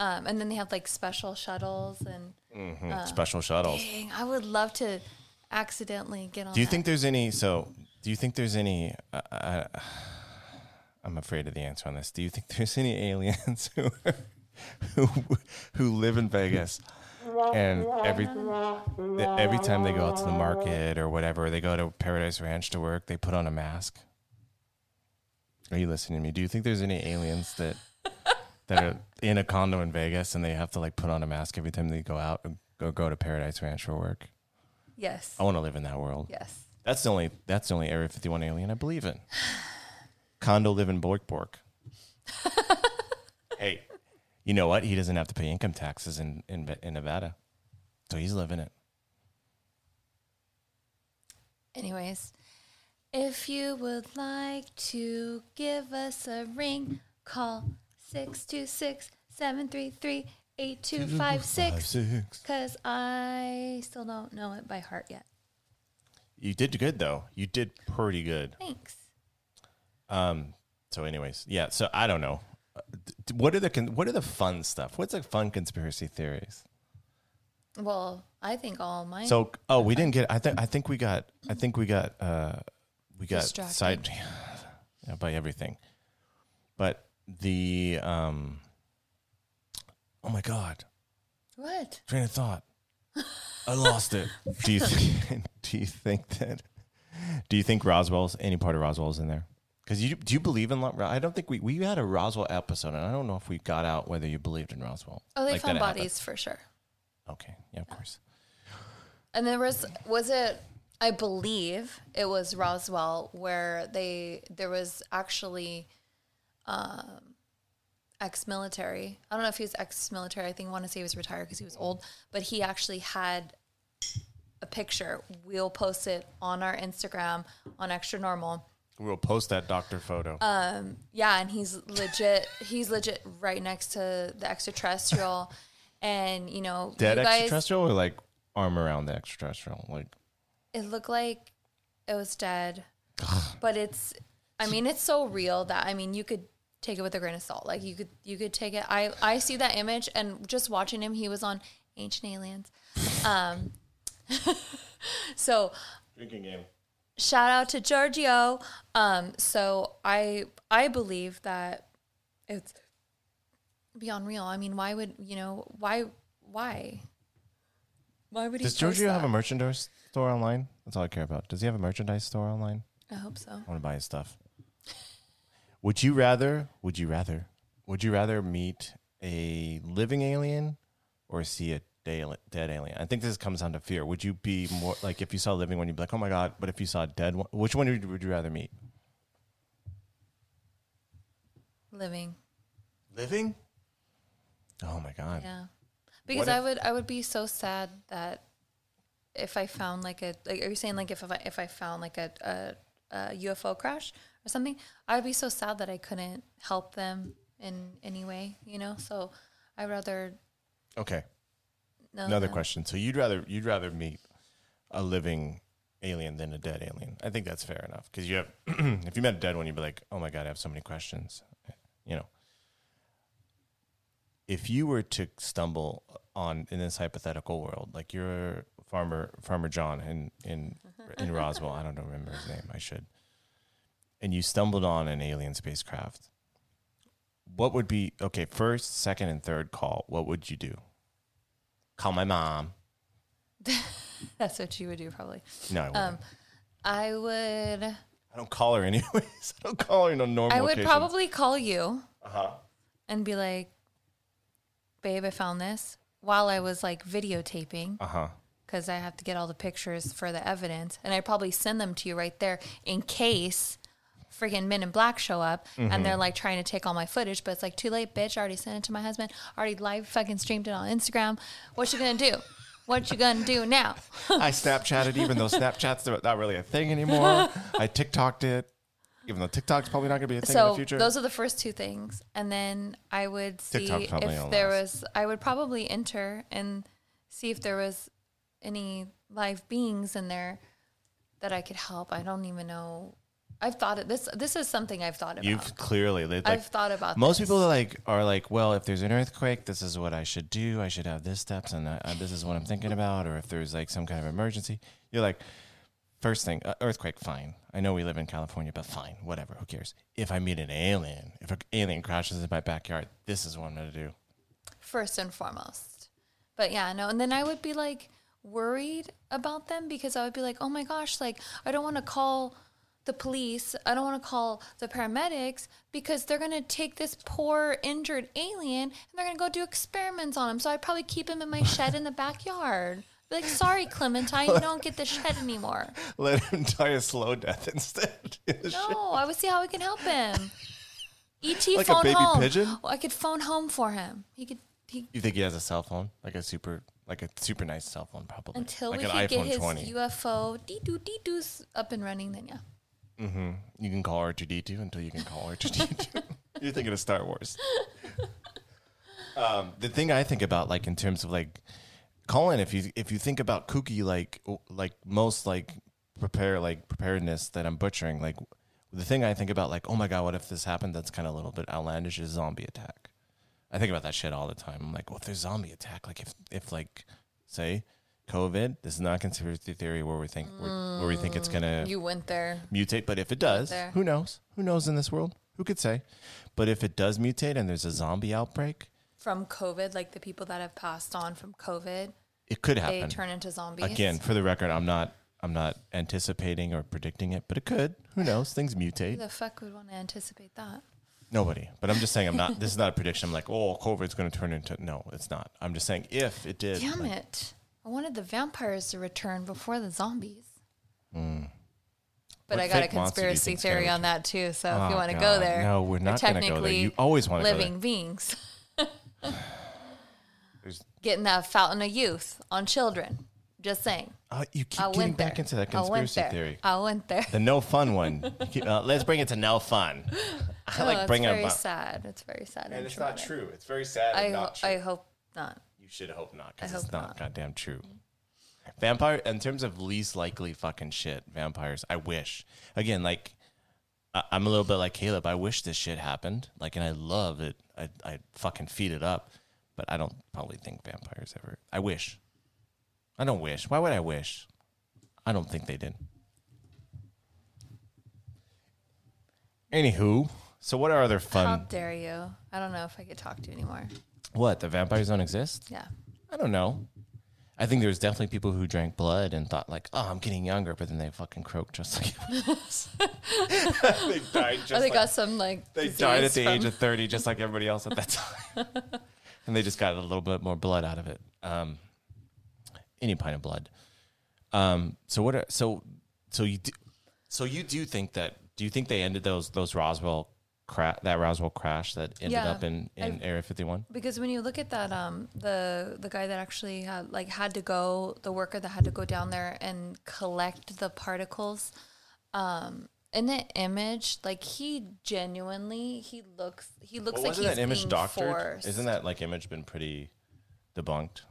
um, and then they have like special shuttles and Mhm, Special shuttles. dang, I would love to accidentally get on. Do you that. think there's any? So, do you think there's any? Uh, uh, I'm afraid of the answer on this. Do you think there's any aliens who who who live in Vegas and every every time they go out to the market or whatever, they go to Paradise Ranch to work, they put on a mask? Are you listening to me? Do you think there's any aliens that that are in a condo in Vegas and they have to like put on a mask every time they go out or go go to Paradise Ranch for work? Yes. I want to live in that world. Yes. That's the only that's the only Area 51 alien I believe in. Condo live in Bork Bork. hey, you know what? He doesn't have to pay income taxes in, in in Nevada, so he's living it. Anyways, if you would like to give us a ring, call 626 733 8256 because I still don't know it by heart yet. You did good though. You did pretty good. Thanks. Um. So, anyways, yeah. So I don't know. Uh, d- What are the con- what are the fun stuff? What's the fun conspiracy theories? Well, I think all mine. So, oh, we didn't get. I think I think we got. I think we got. uh We got Distracted. side yeah, by everything, but the um. Oh my god! what? Train of thought. I lost it. Do you think? Do you think that? Do you think Roswell's any part of Roswell's in there? Because you do you believe in? I don't think we we had a Roswell episode, and I don't know if we got out whether you believed in Roswell. Oh, they Like found it happened. bodies for sure. Okay, yeah, of course. And there was was it I believe it was Roswell where they there was actually um ex-military. I don't know if he was ex-military. I think I want to say he was retired because he was old, but he actually had a picture. We'll post it on our Instagram on Extra Normal. We'll post that doctor photo. Yeah, and he's legit. he's legit right next to the extraterrestrial, and you know, Dead you guys, extraterrestrial or like arm around the extraterrestrial? Like it looked like it was dead but it's i mean it's so real that i mean you could take it with a grain of salt like you could you could take it i i see that image and just watching him he was on ancient aliens um so drinking game. shout out to giorgio um so i i believe that it's beyond real i mean why would you know why why Why would he? Does Giorgio have a merchandise store online? That's all I care about. Does he have a merchandise store online? I hope so. I want to buy his stuff. Would you rather? Would you rather? Would you rather meet a living alien or see a dead dead alien? I think this comes down to fear. Would you be more like if you saw a living one, you'd be like, oh my god. But if you saw a dead one, which one would you, would you rather meet? Living. Living. Oh my god. Yeah. Because if- I would I would be so sad that if I found like a like are you saying like if if I if I found like a, a, a UFO crash or something, I would be so sad that I couldn't help them in any way, you know? So I'd rather Okay. Another them. question. So you'd rather you'd rather meet a living alien than a dead alien? I think that's fair enough because you have if you met a dead one, you'd be like, oh my god, I have so many questions. You know, if you were to stumble on in this hypothetical world, like you're farmer farmer John in in in Roswell, I don't remember his name. I should. And you stumbled on an alien spacecraft. What would be okay? First, second, and third call. What would you do? Call my mom. That's what you would do probably. No, I wouldn't. Um I would I don't call her anyways. I don't call her in a normal. I would occasions. probably call you Uh-huh. and be like, babe, I found this while I was like videotaping Uh huh. because I have to get all the pictures for the evidence. And I'd probably send them to you right there in case friggin' men in black show up and they're mm-hmm. like trying to take all my footage. But it's like, too late, bitch. I already sent it to my husband. Already live fucking streamed it on Instagram. What you gonna do? What you gonna do now? I Snapchatted, even though Snapchat's not really a thing anymore. I TikToked it, even though TikTok's probably not to be a thing in the so future. those are the first two things and then i would see if there last. was i would probably enter and see if there was any live beings in there that i could help i don't even know i've thought of this this is something i've thought about You've clearly like, i've thought about most this. people are like are like, well, if there's an earthquake, this is what I should do. I should have this steps, and I, I, this is what I'm thinking about. Or if there's like some kind of emergency, you're like, first thing, uh, earthquake, fine. I know we live in California, but fine, whatever. Who cares? If I meet an alien, if an alien crashes in my backyard, this is what I'm gonna do. first and foremost. But yeah, no, and then I would be like worried about them because I would be like, oh my gosh, like I don't want to call the police, I don't want to call the paramedics because they're gonna take this poor injured alien and they're gonna go do experiments on him. So I'd probably keep him in my shed in the backyard. Like, sorry, Clementine, you don't get the shed anymore. Let him die a slow death instead. in. No, I would see how we can help him. ET Like phone home. pigeon? I could phone home for him. He could. He You think he has a cell phone, like a super, like a super nice cell phone, probably, until like we an could get iPhone his 20. UFO dee doo dee doos up and running, then yeah. Mm-hmm. You can call R2D2 until you can call R2D2. You're thinking of Star Wars. um, the thing I think about, like in terms of like Colin, if you if you think about kooky, like like most like prepare like preparedness that I'm butchering, like the thing I think about, like oh my god, what if this happened? That's kind of a little bit outlandish. Is zombie attack. I think about that shit all the time. I'm like, well, if there's zombie attack, like if if like say COVID, this is not a conspiracy theory where we think where, where we think it's gonna mm, You went there. mutate. But if it does, who knows? Who knows in this world? Who could say? But if it does mutate and there's a zombie outbreak, From COVID, like the people that have passed on from COVID, it could happen. they turn into zombies. Again, for the record, I'm not I'm not anticipating or predicting it, but it could. Who knows? Things Who mutate. the fuck would want to anticipate that? Nobody. But I'm just saying I'm not this is not a prediction. I'm like, oh, COVID's gonna turn into no, it's not. I'm just saying if it did. Damn like, it. I wanted the vampires to return before the zombies. But Hmm. What I got a fake monster do you conspiracy theory on that too. So if Oh, you want to go there, No, we're not gonna go there. technically You always wanna go there. living beings. Getting that fountain of youth on children. Just saying. Uh, you keep I getting went back there. into that conspiracy there. theory. I went there. The no fun one. Keep- uh, let's bring it to no fun. I Oh, like it's bringing very up. sad. It's very sad. And it's not true. It's very sad I, and ho- not true. I hope not. Should hope not, because it's not, not. goddamn true. Vampire, in terms of least likely fucking shit, vampires. I wish. Again, like I, I'm a little bit like Caleb. I wish this shit happened. Like, and I love it. I I fucking feed it up, but I don't probably think vampires ever. I wish. I don't wish. Why would I wish? I don't think they did. Anywho, so what are other fun? How dare you? I don't know if I could talk to you anymore. What the vampires don't exist? Yeah. I don't know. I think there's definitely people who drank blood and thought like, oh, I'm getting younger, but then they fucking croaked just like they died just Or they like, got some like they died at the age of 30, just like everybody else at that time. and they just got a little bit more blood out of it. Um, any pint of blood. Um, so what? Are, so so you do, so you do think that? Do you think they ended those those Roswell cra- that Roswell crash that ended Yeah. up in in Area 51? because when you look at that um the the guy that actually had like had to go the worker that had to go down there and collect the particles um in the image like he genuinely he looks he looks Well, like wasn't he's that image being doctored? forced. Isn't that like image been pretty debunked?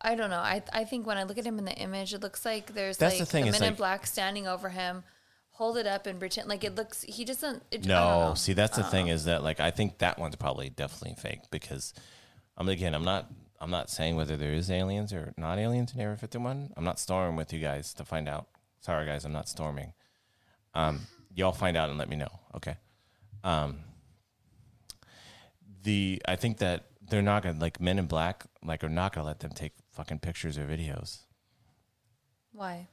I don't know. I I think when I look at him in the image, it looks like there's That's like the thing, the men in black standing over him, hold it up and pretend like it looks. He doesn't. It, No, see that's the thing is that like I think that one's probably definitely fake because I'm again I'm not I'm not saying whether there is aliens or not aliens in Area 51. I'm not storming with you guys to find out. Sorry guys, I'm not storming. Um, y'all find out and let me know, okay? Um, the I think that they're not gonna like Men in Black like are not gonna let them take fucking pictures or videos. Why?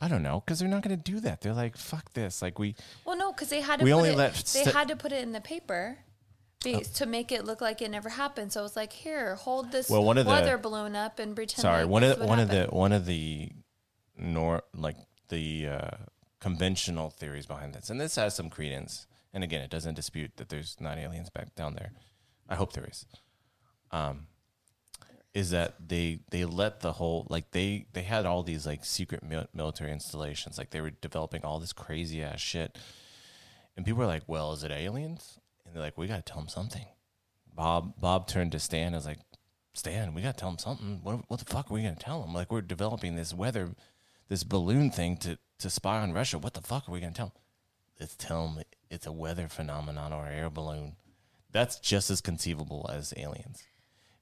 I don't know because they're not gonna do that. They're like fuck this. Like we Well, no, because they had to. We put only it, let They st- had to put it in the paper. Be, To make it look like it never happened, so it's like here, hold this Well, one of the- weather balloon up and pretend. Sorry, like one of the, one of the one of the nor like the uh, conventional theories behind this, and this has some credence. And again, it doesn't dispute that there's not aliens back down there. I hope there is. Um, is that they they let the whole like they they had all these like secret military installations, like they were developing all this crazy ass shit, and people were like, "Well, is it aliens?" And they're like, "We got to tell them something." Bob Bob turned to Stan and was like, Stan, we gotta tell them something. What, what the fuck are we gonna tell them Like we're developing this weather, this balloon thing to to spy on Russia. What the fuck are we gonna tell them Let's tell them it's a weather phenomenon or air balloon. That's just as conceivable as aliens,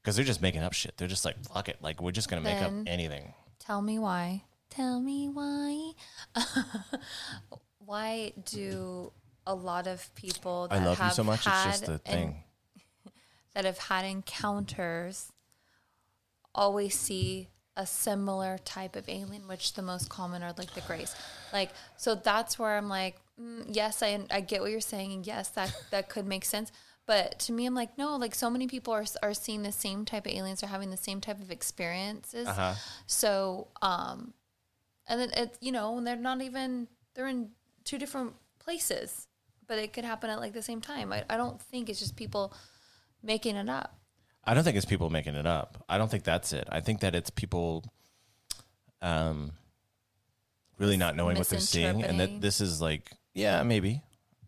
because they're just making up shit. They're just like fuck it, like we're just gonna make Then- up anything. Tell me why. Tell me why. why do a lot of people that I love you so much. It's had just the an- thing. that have had encounters always see a similar type of alien, which the most common are like the grays. Like, so that's where I'm like, mm, yes, I I get what you're saying, and yes, that that could make sense. But to me, I'm like, no, like so many people are are seeing the same type of aliens, are having the same type of experiences. Uh-huh. So, um, and then it, you know, and they're not even they're in two different places, but it could happen at like the same time. I, I don't think it's just people making it up. I don't think it's people making it up. I don't think that's it. I think that it's people um really not knowing what they're seeing and that this is like yeah, maybe.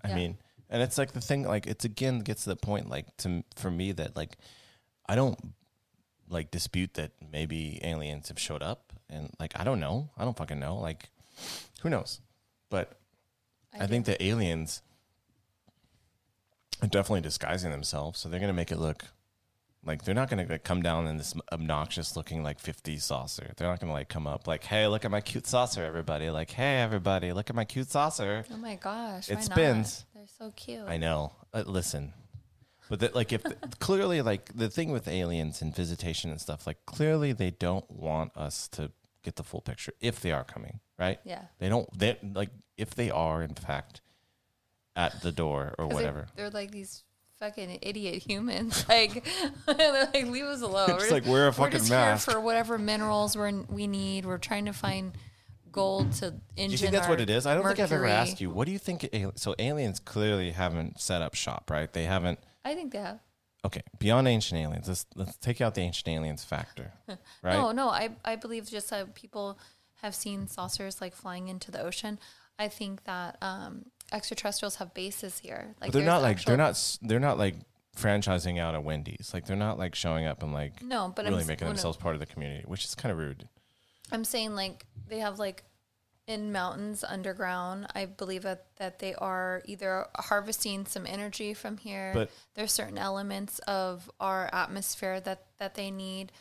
I Yeah. mean, and it's like the thing like it's again gets to the point like to for me that like I don't like dispute that maybe aliens have showed up and like I don't know. I don't fucking know. Like who knows? But I, think that aliens are definitely disguising themselves, so they're gonna make it look like they're not gonna like, come down in this obnoxious looking like 50s saucer. They're not gonna like come up like, "Hey, look at my cute saucer, everybody!" Like, "Hey, everybody, look at my cute saucer." Oh my gosh, It spins. Not? So cute. I know. Uh, listen, but that like if clearly like the thing with aliens and visitation and stuff, like clearly they don't want us to get the full picture if they are coming, right? Yeah. They don't. They like if they are in fact at the door or whatever. They're, they're like these fucking idiot humans. Like, they're like, leave us alone. It's like, wear a we're fucking just mask. here for whatever minerals we're, we need. We're trying to find gold to engine. Do you think that's what it is? I don't think I've ever mercury. asked you. What do you think? al- So aliens clearly haven't set up shop, right? They haven't. I think they have. Okay, beyond ancient aliens, let's let's take out the ancient aliens factor, right? No, no, I, I believe just that people have seen saucers like flying into the ocean. I think that um, extraterrestrials have bases here. Like but they're there's not like actual- they're not s- they're not like franchising out a Wendy's. Like they're not like showing up and like No, but really I'm, making well, no. themselves part of the community, which is kind of rude. I'm saying like they have like in mountains underground. I believe that that they are either harvesting some energy from here. But- there's certain elements of our atmosphere that that they need.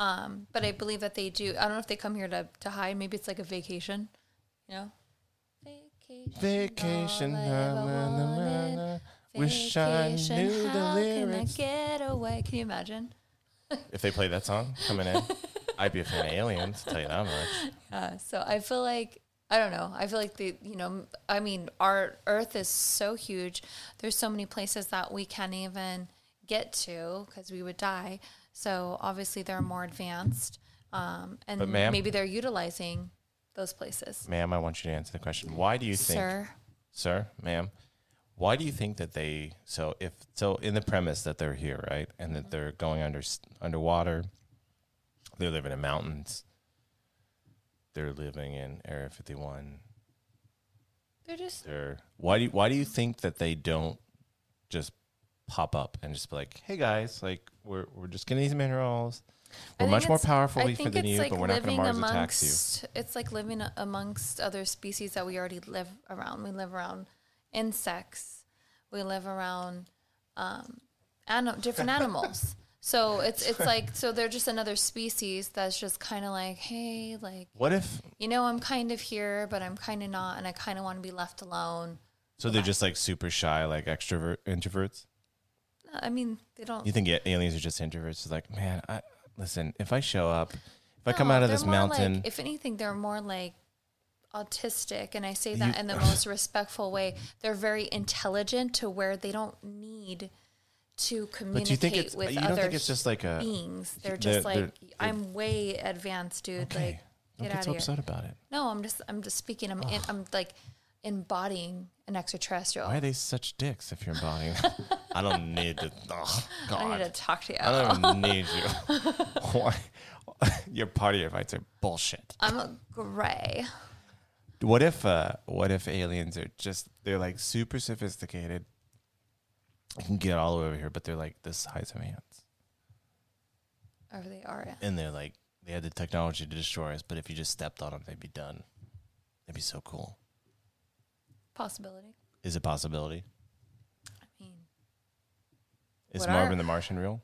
Um, but I believe that they do. I don't know if they come here to to hide. Maybe it's like a vacation. You know, vacation. Vacation, na, na, na, na, wanted. na. Wish I knew the how lyrics. Can I get away? Can you imagine? If they play that song coming in, I'd be a fan of aliens. Tell you that much. Uh, so I feel like I don't know. I feel like the you know I mean our Earth is so huge. There's so many places that we can't even get to because we would die. So obviously they're more advanced, um, and But ma'am- maybe they're utilizing those places. Ma'am, I want you to answer the question. Why do you think, Sir, sir, ma'am, why do you think that they? So if so, in the premise that they're here, right, and that they're going under underwater, they're living in mountains. They're living in Area 51. they're just They're why do you, why do you think that they don't just pop up and just be like, hey guys, like we're we're just getting these minerals. We're much more powerful than you, like but we're not going to living Mars attack you. amongst. It's like living amongst other species that we already live around. We live around insects. We live around um, ano- different animals. So it's it's like so they're just another species that's just kind of like, hey, like What if you know, I'm kind of here, but I'm kind of not, and I kind of want to be left alone. so? They're just like super shy, like extrovert introverts. Uh, I mean, they don't. You think aliens are just introverts? It's like, man, I listen. If I show up, if I come No, out of they're this more mountain, Like, if anything, they're more like autistic, and I say You- that in the most respectful way. They're very intelligent to where they don't need to but communicate you think it's with you other don't think it's just like a beings. They're they're- just they're- like I'm way advanced, dude. okay? Like Don't get so of here. upset about it. No, I'm just I'm just speaking. I'm in, I'm like embodying an extraterrestrial. Why are they such dicks if you're embodying? I don't need to. Oh I need to talk to you. I don't even need you. Why? Your party invites are bullshit. I'm a gray. What if uh what if aliens are just they're like super sophisticated. You can get all the way over here, but they're like this size of ants. Or oh, they are. And they're like they had the technology to destroy us, but if you just stepped on them, they'd be done. They'd be so cool. Possibility. Is it possibility? I mean, Is What Marvin the Martian real?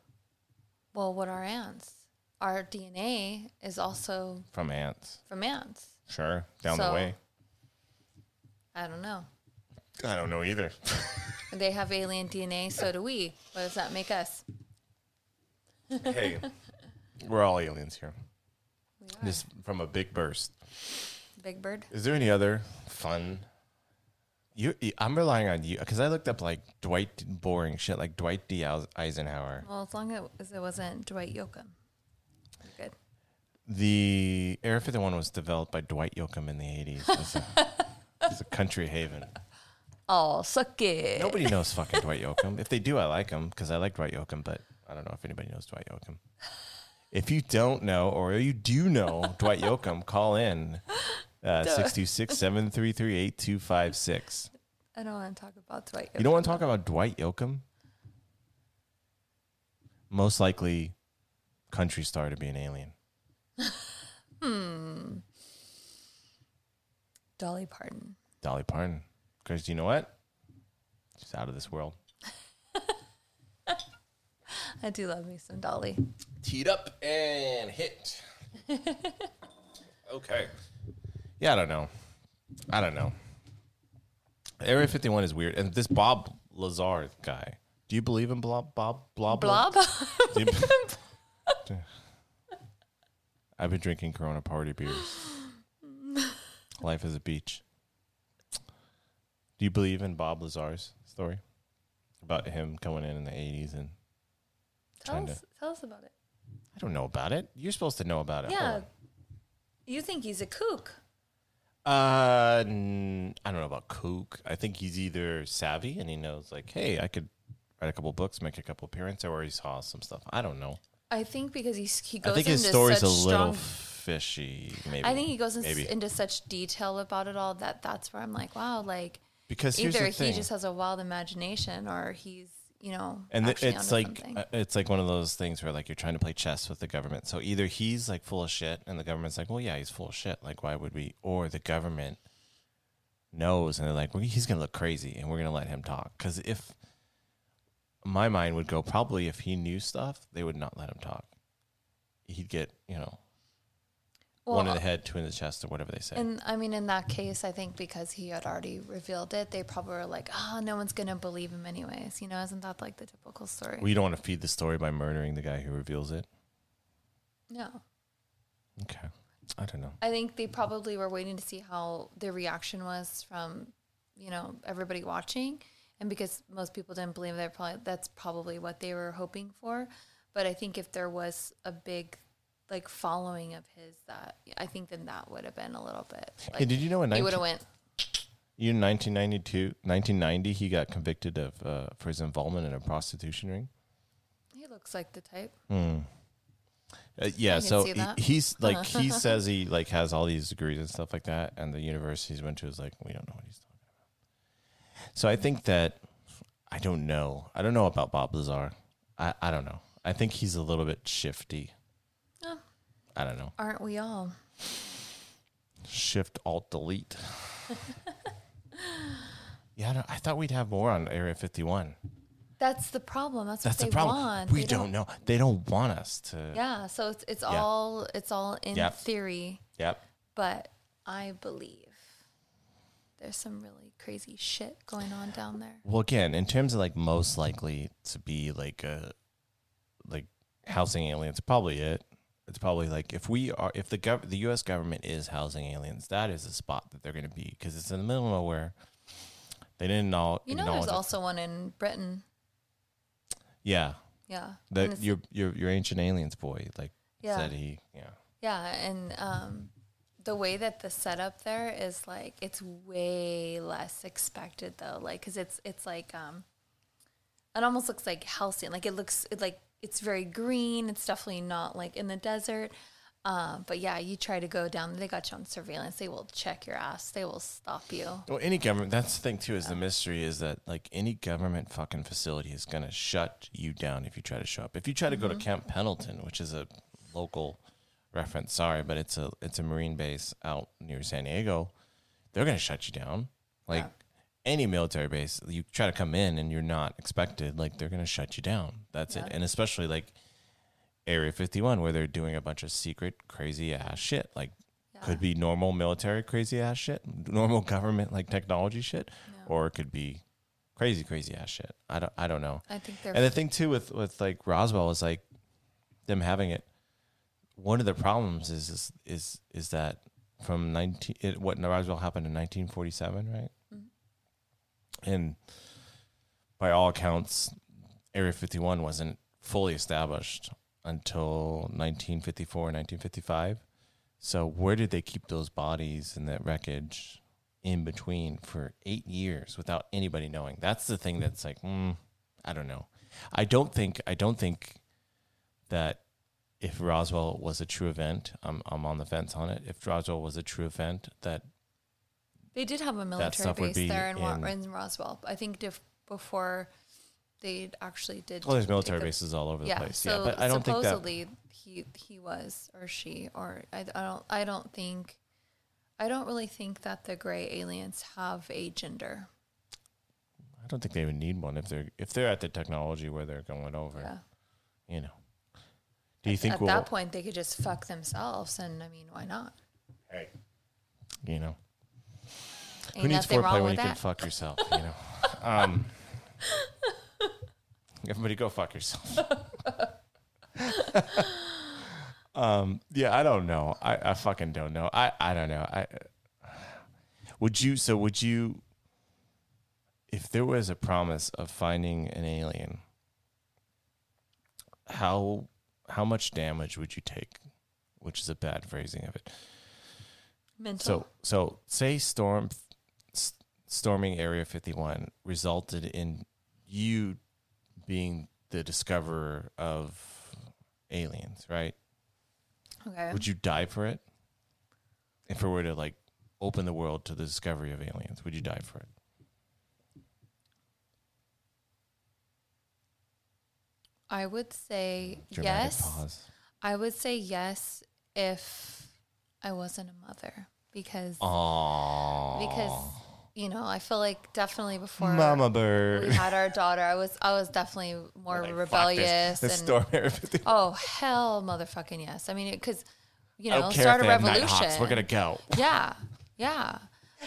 well, what are ants? Our DNA is also From ants. from ants. Sure. Down the way. I don't know. I don't know either. They have alien DNA, so do we. What does that make us? hey. We're all aliens here. Just from a big burst. Big Bird. Is there any other fun? You, I'm relying on you because I looked up like Dwight boring shit like Dwight D. Eisenhower. Well, as long as it wasn't Dwight Yoakam. You're good. The Air 51 was developed by Dwight Yoakam in the 80s. It's a, it's a country haven. Oh, suck it. Nobody knows fucking Dwight Yoakam. If they do, I like him because I like Dwight Yoakam, but I don't know if anybody knows Dwight Yoakam. If you don't know or you do know Dwight Yoakam, call in uh, 626 733 8256. I don't want to talk about Dwight Yoakam. You don't want to talk about Dwight Yoakam? Most likely country star to be an alien. Hmm. Dolly Parton. Dolly Parton. Because you know what? She's out of this world. I do love me some Dolly. Teed up and hit. okay. Yeah, I don't know. I don't know. Area 51 is weird. And this Bob Lazar guy, do you believe in Blob? Bob? Blob? Blob? Do you- I've been drinking Corona party beers. Life is a beach. Do you believe in Bob Lazar's story about him coming in in the 80s and tell, Trying to- us, tell us about it. I don't know about it. You're supposed to know about it. Yeah. You think he's a kook. Uh, n- I don't know about kook. I think he's either savvy and he knows, like, hey, I could write a couple books, make a couple appearances, or he saw some stuff. I don't know. I think because he's, he I goes think his into story's such a little strong fishy. Maybe I think he goes in, Maybe. into such detail about it all that that's where I'm like, wow, like because either he just has a wild imagination or he's, you know, and th- it's like uh, it's like one of those things where like you're trying to play chess with the government. So either he's like full of shit, and the government's like, well, yeah, he's full of shit. Like, why would we? Or the government knows, and they're like, well, he's gonna look crazy, and we're gonna let him talk. Because if my mind would go, probably if he knew stuff, they would not let him talk. He'd get, you know, one in the uh, head, two in the chest, or whatever they say. And I mean, in that case, I think because he had already revealed it, they probably were like, oh, no one's going to believe him anyways. You know, isn't that like the typical story? well, you don't want to feed the story by murdering the guy who reveals it. no. Okay. I don't know. I think they probably were waiting to see how the reaction was from, you know, everybody watching, and because most people didn't believe that, probably that's probably what they were hoping for. But I think if there was a big, like, following of his, that I think then that would have been a little bit. Like, hey, did you know in he 19, would have went. you in 1992, 1990, he got convicted of uh, for his involvement in a prostitution ring? He looks like the type. Uh, yeah, so he- he's like he says he like has all these degrees and stuff like that, and the universities went to is like we don't know what he's talking about. So I think that I don't know. I don't know about Bob Lazar. I I don't know. I think he's a little bit shifty. I don't know. Aren't we all? Shift Alt Delete. yeah, I, don't, I thought we'd have more on Area 51. That's the problem. That's, That's what the they problem. want. We They don't know. They don't want us to. Yeah, so it's it's Yeah. all it's all in Yep. theory, Yep. but I believe there's some really crazy shit going on down there. Well, again, in terms of like most likely to be like a like housing aliens, probably it. It's probably like if we are if the gov- the U.S. government is housing aliens, that is a spot that they're going to be because it's in the middle of nowhere. They didn't all You know, there's it. also one in Britain. yeah Yeah, that your your your ancient aliens boy like Yeah. said he yeah yeah, and um, the way that the setup there is like it's way less expected though, like because it's it's like um, it almost looks like Halcyon. Like it looks it like it's very green. It's definitely not like in the desert. Um, but yeah, you try to go down. They got you on surveillance. They will check your ass. They will stop you. Well, any government, that's the thing too, is the mystery is that like any government fucking facility is going to shut you down if you try to show up. If you try to go Mm-hmm. to Camp Pendleton, which is a local reference, sorry, but it's a it's a Marine base out near San Diego, they're going to shut you down. Like Yeah. Any military base, you try to come in and you're not expected, like they're going to shut you down. That's it. And especially like Area 51 where they're doing a bunch of secret crazy ass shit. Like could be normal military crazy ass shit, normal government like technology shit, or it could be crazy crazy ass shit. I don't I don't know. I think they're And the thing too with with like Roswell is like them having it. One of the problems is is is, is that from nineteen it, what Roswell happened in nineteen forty seven, right? And by all accounts, Area fifty one wasn't fully established until 1954 1955 so where did they keep those bodies and that wreckage in between for eight years without anybody knowing? That's the thing that's like, mm, I don't know. I don't think I don't think that if Roswell was a true event, I'm I'm on the fence on it. If Roswell was a true event, that They did have a military base there in, Wa- in- in Roswell. I think dif- before they actually did. well, there's military the- bases all over the Yeah, place. so yeah, but I don't think supposedly he he was or she or I, I don't I don't think I don't really think that the gray aliens have a gender. I don't think they would need one if they're if they're at the technology where they're going over. Yeah. You know. Do you think At we'll? that point, they could just fuck themselves, and I mean, why not? Hey. You know. Ain't Who needs foreplay when you can fuck yourself? You know. um, everybody, go fuck yourself. um, yeah, I don't know. I, I fucking don't know. I, I don't know. I would you. So would you? If there was a promise of finding an alien, how how much damage would you take? Which is a bad phrasing of it. Mental. So so say storm storming Area 51 resulted in you being the discoverer of aliens, right? okay. Would you die for it? If it were to like open the world to the discovery of aliens, would you die for it? I would say Dramatic yes. pause. I would say yes if I wasn't a mother because Aww. because you know I feel like definitely before Mama Bird we had our daughter, I was I was definitely more Like, rebellious This, this and storm Area 51. oh hell, motherfucking yes. I mean, because you know, start if a they revolution. Nighthawks. We're gonna go. yeah, yeah.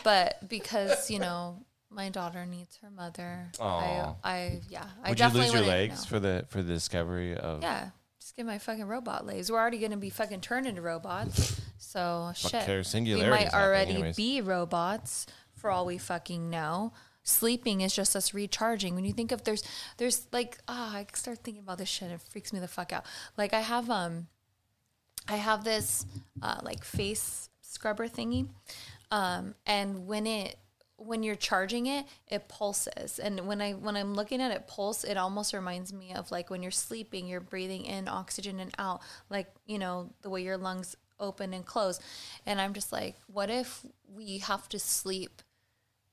But because you know my daughter needs her mother, I, I yeah, I Would you definitely lose your legs for the for the discovery of? Yeah, Just get my fucking robot legs. We're already gonna be fucking turned into robots. So shit. cares? We Singularity's might already anyways. be robots for all we fucking know. Sleeping is just us recharging. When you think of there's there's like ah, I start thinking about this shit. and It freaks me the fuck out. Like I have um I have this uh, like face scrubber thingy, um, and when it when you're charging it, it pulses. And when I when I'm looking at it pulse, it almost reminds me of like when you're sleeping, you're breathing in oxygen and out, like you know the way your lungs open and close. And I'm just like, what if we have to sleep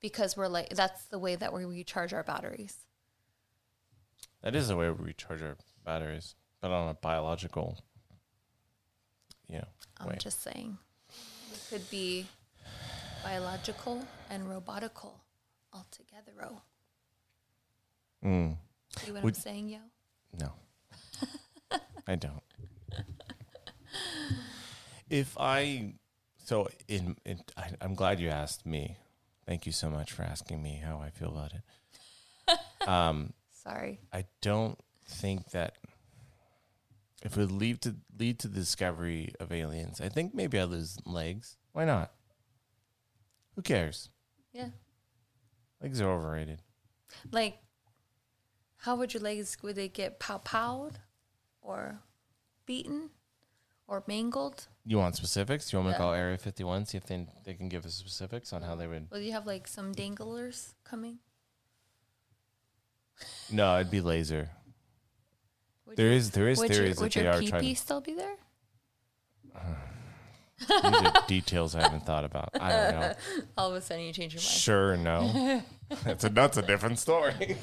because we're like that's the way that we recharge our batteries. That is the way we recharge our batteries, but on a biological, you know, I'm way. just saying, we could be biological and robotical all together. Oh, Mm, see what Would- I'm saying, yo? no, I don't. If I, so in, in I, I'm glad you asked me. Thank you so much for asking me how I feel about it. Um, Sorry. I don't think that if it would lead to lead to the discovery of aliens, I think maybe I lose legs. Why not? Who cares? Yeah. Legs are overrated. Like, how would your legs, would they get pow powed or beaten or mangled? You want specifics? You want me to Yeah. call Area 51, see if they, they can give us specifics on how they would. Will you have like some danglers coming? No, it'd be laser. Would There is there is would theories your, that would they your are pee trying. pee To, still be there? these are details I haven't thought about. I don't know. All of a sudden you change your mind. Sure, no. That's a that's a different story.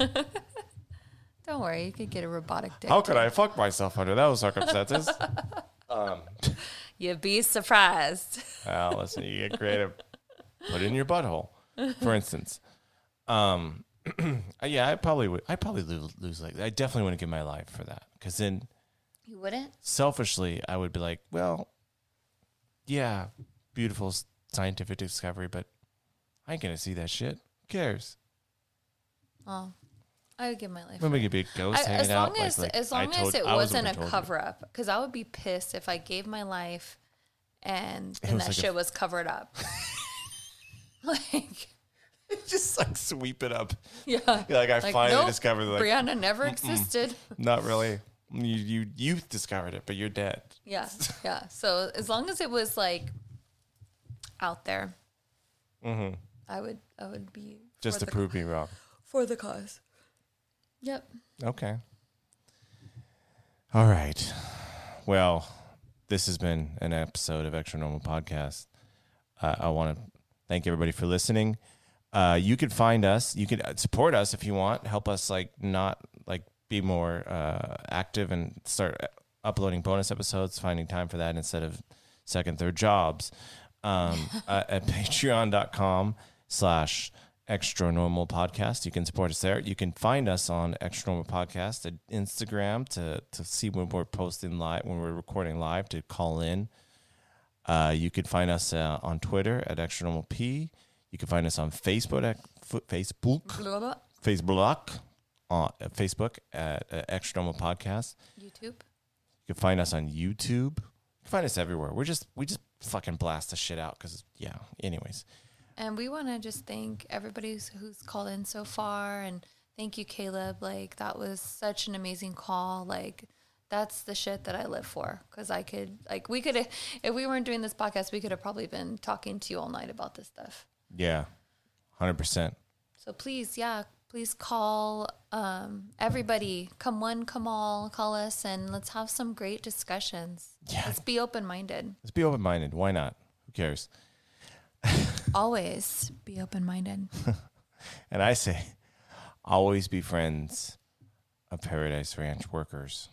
Don't worry, you could get a robotic dick. How could I fuck myself under those circumstances? Um, You'd be surprised. Well, listen, you get creative. Put it in your butthole, for instance. Um, yeah, I probably would. I probably lose, lose legs. I definitely wouldn't give my life for that. Because then, You wouldn't? selfishly, I would be like, well, yeah, beautiful scientific discovery, but I ain't gonna see that shit. Who cares? Oh, I would give my life. When we could be ghost I, hanging as out, long like- as like, as I long told- as it I was wasn't a cover up, because I would be pissed if I gave my life and and was that like a- shit was covered up. like, Just like sweep it up. yeah, Like I finally discovered, like Brianna never existed. not really. You you you discovered it, but you're dead. Yeah, yeah. So as long as it was like out there, Mm-hmm. I would I would be Just for to the, prove me wrong. for the cause. Yep. Okay. All right. Well, this has been an episode of Extra Normal Podcast. Uh, I want to thank everybody for listening. Uh, you can find us. You can uh, support us if you want. Help us like not like be more uh, active and start uploading bonus episodes. Finding time for that instead of second, third jobs. Um, uh, at patreon.com slash extra normal podcast. You can support us there. You can find us on extra normal podcast at Instagram to, to see when we're posting live, when we're recording live to call in. Uh, you can find us uh, on Twitter at extra normal P. You can find us on Facebook at Facebook, Blah, blah, Facebook, on uh, Facebook at uh, extra normal podcast. YouTube. You can find us on YouTube. You can find us everywhere. We're just we just fucking blast the shit out because yeah. Anyways, And we want to just thank everybody who's, who's called in so far. And thank you, Caleb. Like, that was such an amazing call. Like, that's the shit that I live for. Because I could, like, we could, if we weren't doing this podcast, we could have probably been talking to you all night about this stuff. yeah, hundred percent. So please, yeah, please call um, everybody. Come one, come all, call us, and let's have some great discussions. Yeah. Let's be open minded. Let's be open minded. Why not? Who cares? Always be open minded. and I say, always be friends of Paradise Ranch workers.